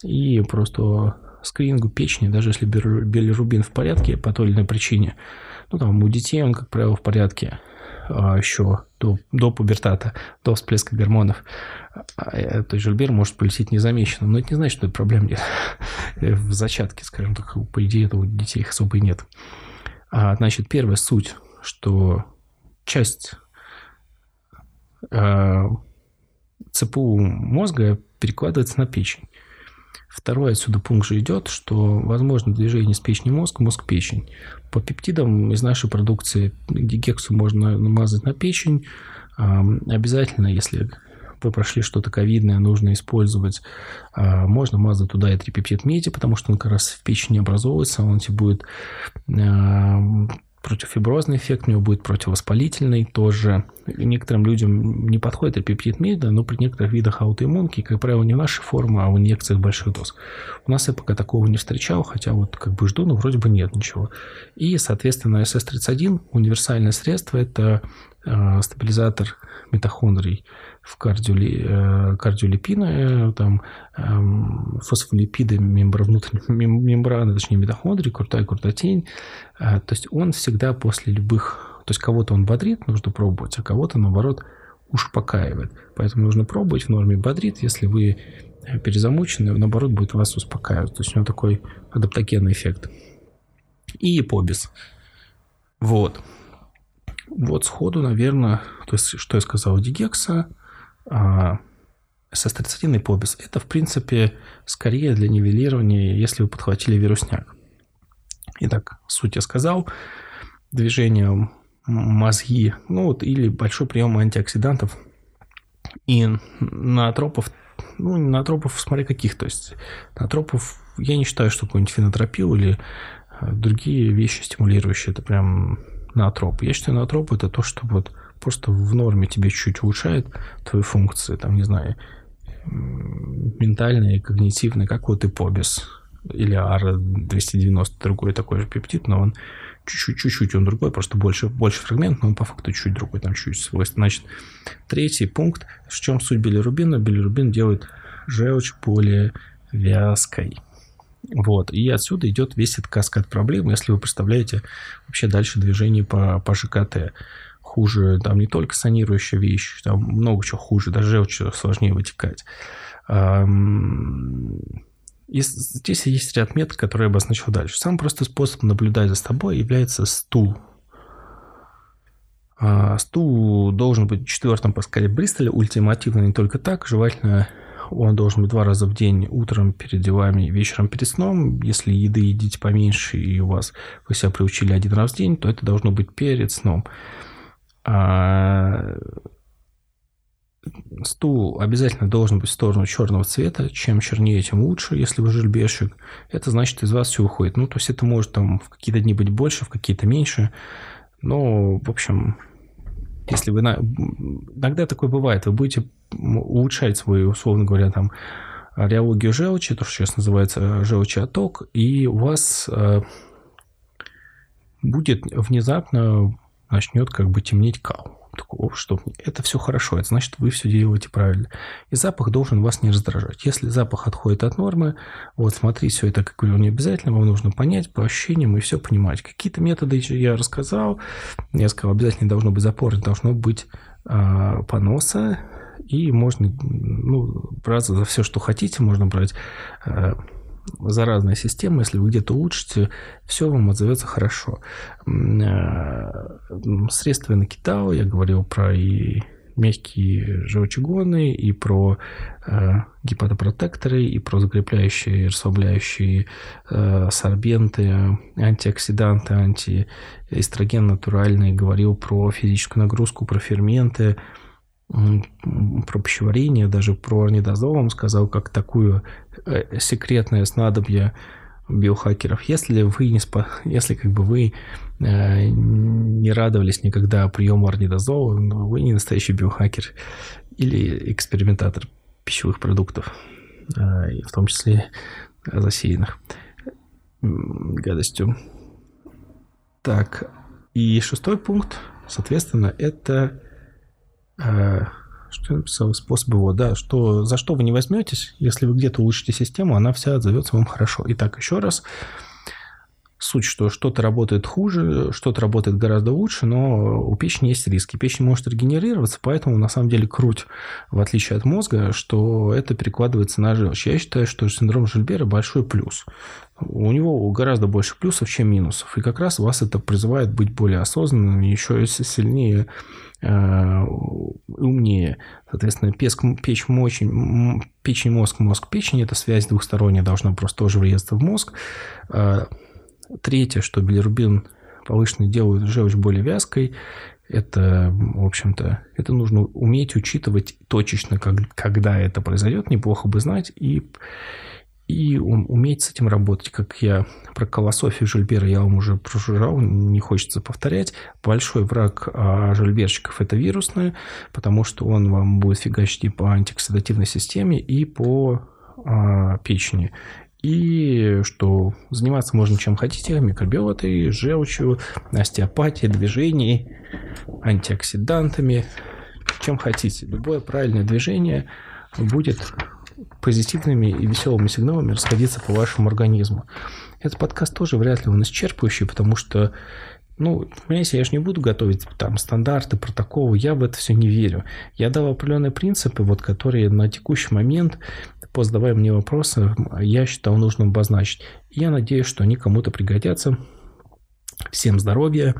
и просто скринингу печени, даже если билирубин в порядке по той или иной причине. Ну, там у детей он, как правило, в порядке а еще до, до пубертата, до всплеска гормонов. А, э, то есть жильбер может полететь незамеченным, но это не значит, что проблем нет. в зачатке, скажем так, по идее, это у детей их особо и нет. А, значит, первая суть, что часть а, ЦПУ мозга перекладывается на печень. Второй отсюда пункт же идет, что возможно движение с печени мозг, мозг-печень. По пептидам из нашей продукции дигексу можно намазать на печень. Обязательно, если вы прошли что-то ковидное, нужно использовать, а, можно мазать туда и трипептид меди, потому что он как раз в печени образовывается, он тебе будет противофиброзный эффект, у него будет противовоспалительный тоже. Некоторым людям не подходит эпиптид меда, но при некоторых видах аутоиммунки, как правило, не наши формы, а в инъекциях больших доз. У нас я пока такого не встречал, хотя вот как бы жду, но вроде бы нет ничего. И, соответственно, СС-31, универсальное средство, это стабилизатор митохондрий в кардиоли, э, кардиолипины, там э, фосфолипиды мембра, внутренней мембраны, точнее митохондрии, крутая крутотень. Э, то есть он всегда после любых... То есть кого-то он бодрит, нужно пробовать, а кого-то, наоборот, успокаивает. Поэтому нужно пробовать в норме бодрит. Если вы перезамучены, наоборот, будет вас успокаивать. То есть у него такой адаптогенный эффект. И побис. Вот. Вот сходу, наверное, то есть, что я сказал, дигекса, а, СС-31 и побис. Это, в принципе, скорее для нивелирования, если вы подхватили вирусняк. Итак, суть я сказал. Движение мозги, ну вот, или большой прием антиоксидантов и наотропов, ну, не наотропов, смотри каких, то есть наотропов, я не считаю, что какой-нибудь фенотропил или э, другие вещи стимулирующие, это прям наотроп. Я считаю, наотроп это то, что вот просто в норме тебе чуть улучшает твои функции, там, не знаю, ментальные, когнитивные, как вот и или AR290, другой такой же пептид, но он чуть-чуть, чуть-чуть он другой, просто больше, больше фрагмент, но он по факту чуть другой, там чуть свойств. Значит, третий пункт, в чем суть билирубина? Билирубин делает желчь более вязкой. Вот. И отсюда идет весь этот каскад проблем, если вы представляете вообще дальше движение по, по ЖКТ. Хуже, там не только санирующая вещь, там много чего хуже, даже желчь сложнее вытекать. И здесь есть ряд метод, которые я обозначил дальше. Самый простой способ наблюдать за собой является стул. А, стул должен быть четвертым по скале Бристоля, ультимативно не только так, желательно он должен быть два раза в день, утром перед делами, вечером перед сном. Если еды едите поменьше и у вас вы себя приучили один раз в день, то это должно быть перед сном. А стул обязательно должен быть в сторону черного цвета. Чем чернее, тем лучше, если вы жильбешек. Это значит, из вас все уходит. Ну, то есть это может там в какие-то дни быть больше, в какие-то меньше. Но, в общем, если вы... На... Иногда такое бывает. Вы будете улучшать свою, условно говоря, там, реологию желчи, то, что сейчас называется желчеоток, и у вас э, будет внезапно начнет как бы темнеть кал такого, что это все хорошо, это значит, вы все делаете правильно. И запах должен вас не раздражать. Если запах отходит от нормы, вот смотри, все это, как говорю, не обязательно, вам нужно понять по ощущениям и все понимать. Какие-то методы я рассказал, я сказал, обязательно должно быть запор, должно быть э, поноса, и можно ну, браться за все, что хотите, можно брать э, заразная система, если вы где-то улучшите, все вам отзовется хорошо. Э, средства я накидал, я говорил про и мягкие желчегоны, и про э, гепатопротекторы, и про закрепляющие, расслабляющие э, сорбенты, антиоксиданты, антиэстроген натуральный, говорил про физическую нагрузку, про ферменты, про пищеварение, даже про орнидозол вам сказал, как такую э, секретное снадобье биохакеров. Если вы не спа... если как бы вы э, не радовались никогда приему орнидозола, вы не настоящий биохакер или экспериментатор пищевых продуктов, э, в том числе засеянных гадостью. Так, и шестой пункт, соответственно, это что я написал? Способ его, да, что за что вы не возьметесь, если вы где-то улучшите систему, она вся отзовется вам хорошо. Итак, еще раз. Суть, что что-то работает хуже, что-то работает гораздо лучше, но у печени есть риски. Печень может регенерироваться, поэтому на самом деле круть, в отличие от мозга, что это перекладывается на желчь. Я считаю, что синдром Жильбера большой плюс. У него гораздо больше плюсов, чем минусов. И как раз вас это призывает быть более осознанным, еще сильнее Э, умнее. Соответственно, песк, печь, мочень, печень, мозг, мозг, печень – это связь двухсторонняя, должна просто тоже врезаться в мозг. Э, третье, что билирубин повышенный делают желчь более вязкой, это, в общем-то, это нужно уметь учитывать точечно, как, когда это произойдет, неплохо бы знать, и и уметь с этим работать, как я про колософию Жильбера я вам уже прожужжал, не хочется повторять. Большой враг а, жильберщиков – это вирусное, потому что он вам будет фигачить и по антиоксидативной системе, и по а, печени. И что заниматься можно чем хотите, микробиотой, желчью, остеопатией, движением, антиоксидантами, чем хотите. Любое правильное движение будет позитивными и веселыми сигналами расходиться по вашему организму. Этот подкаст тоже вряд ли он исчерпывающий, потому что, ну, понимаете, я же не буду готовить там стандарты, протоколы, я в это все не верю. Я дал определенные принципы, вот, которые на текущий момент, по задавая мне вопросы, я считал нужным обозначить. Я надеюсь, что они кому-то пригодятся. Всем здоровья,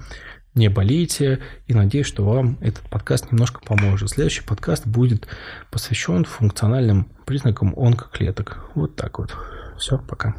не болейте, и надеюсь, что вам этот подкаст немножко поможет. Следующий подкаст будет посвящен функциональным признакам онкоклеток. Вот так вот. Все, пока.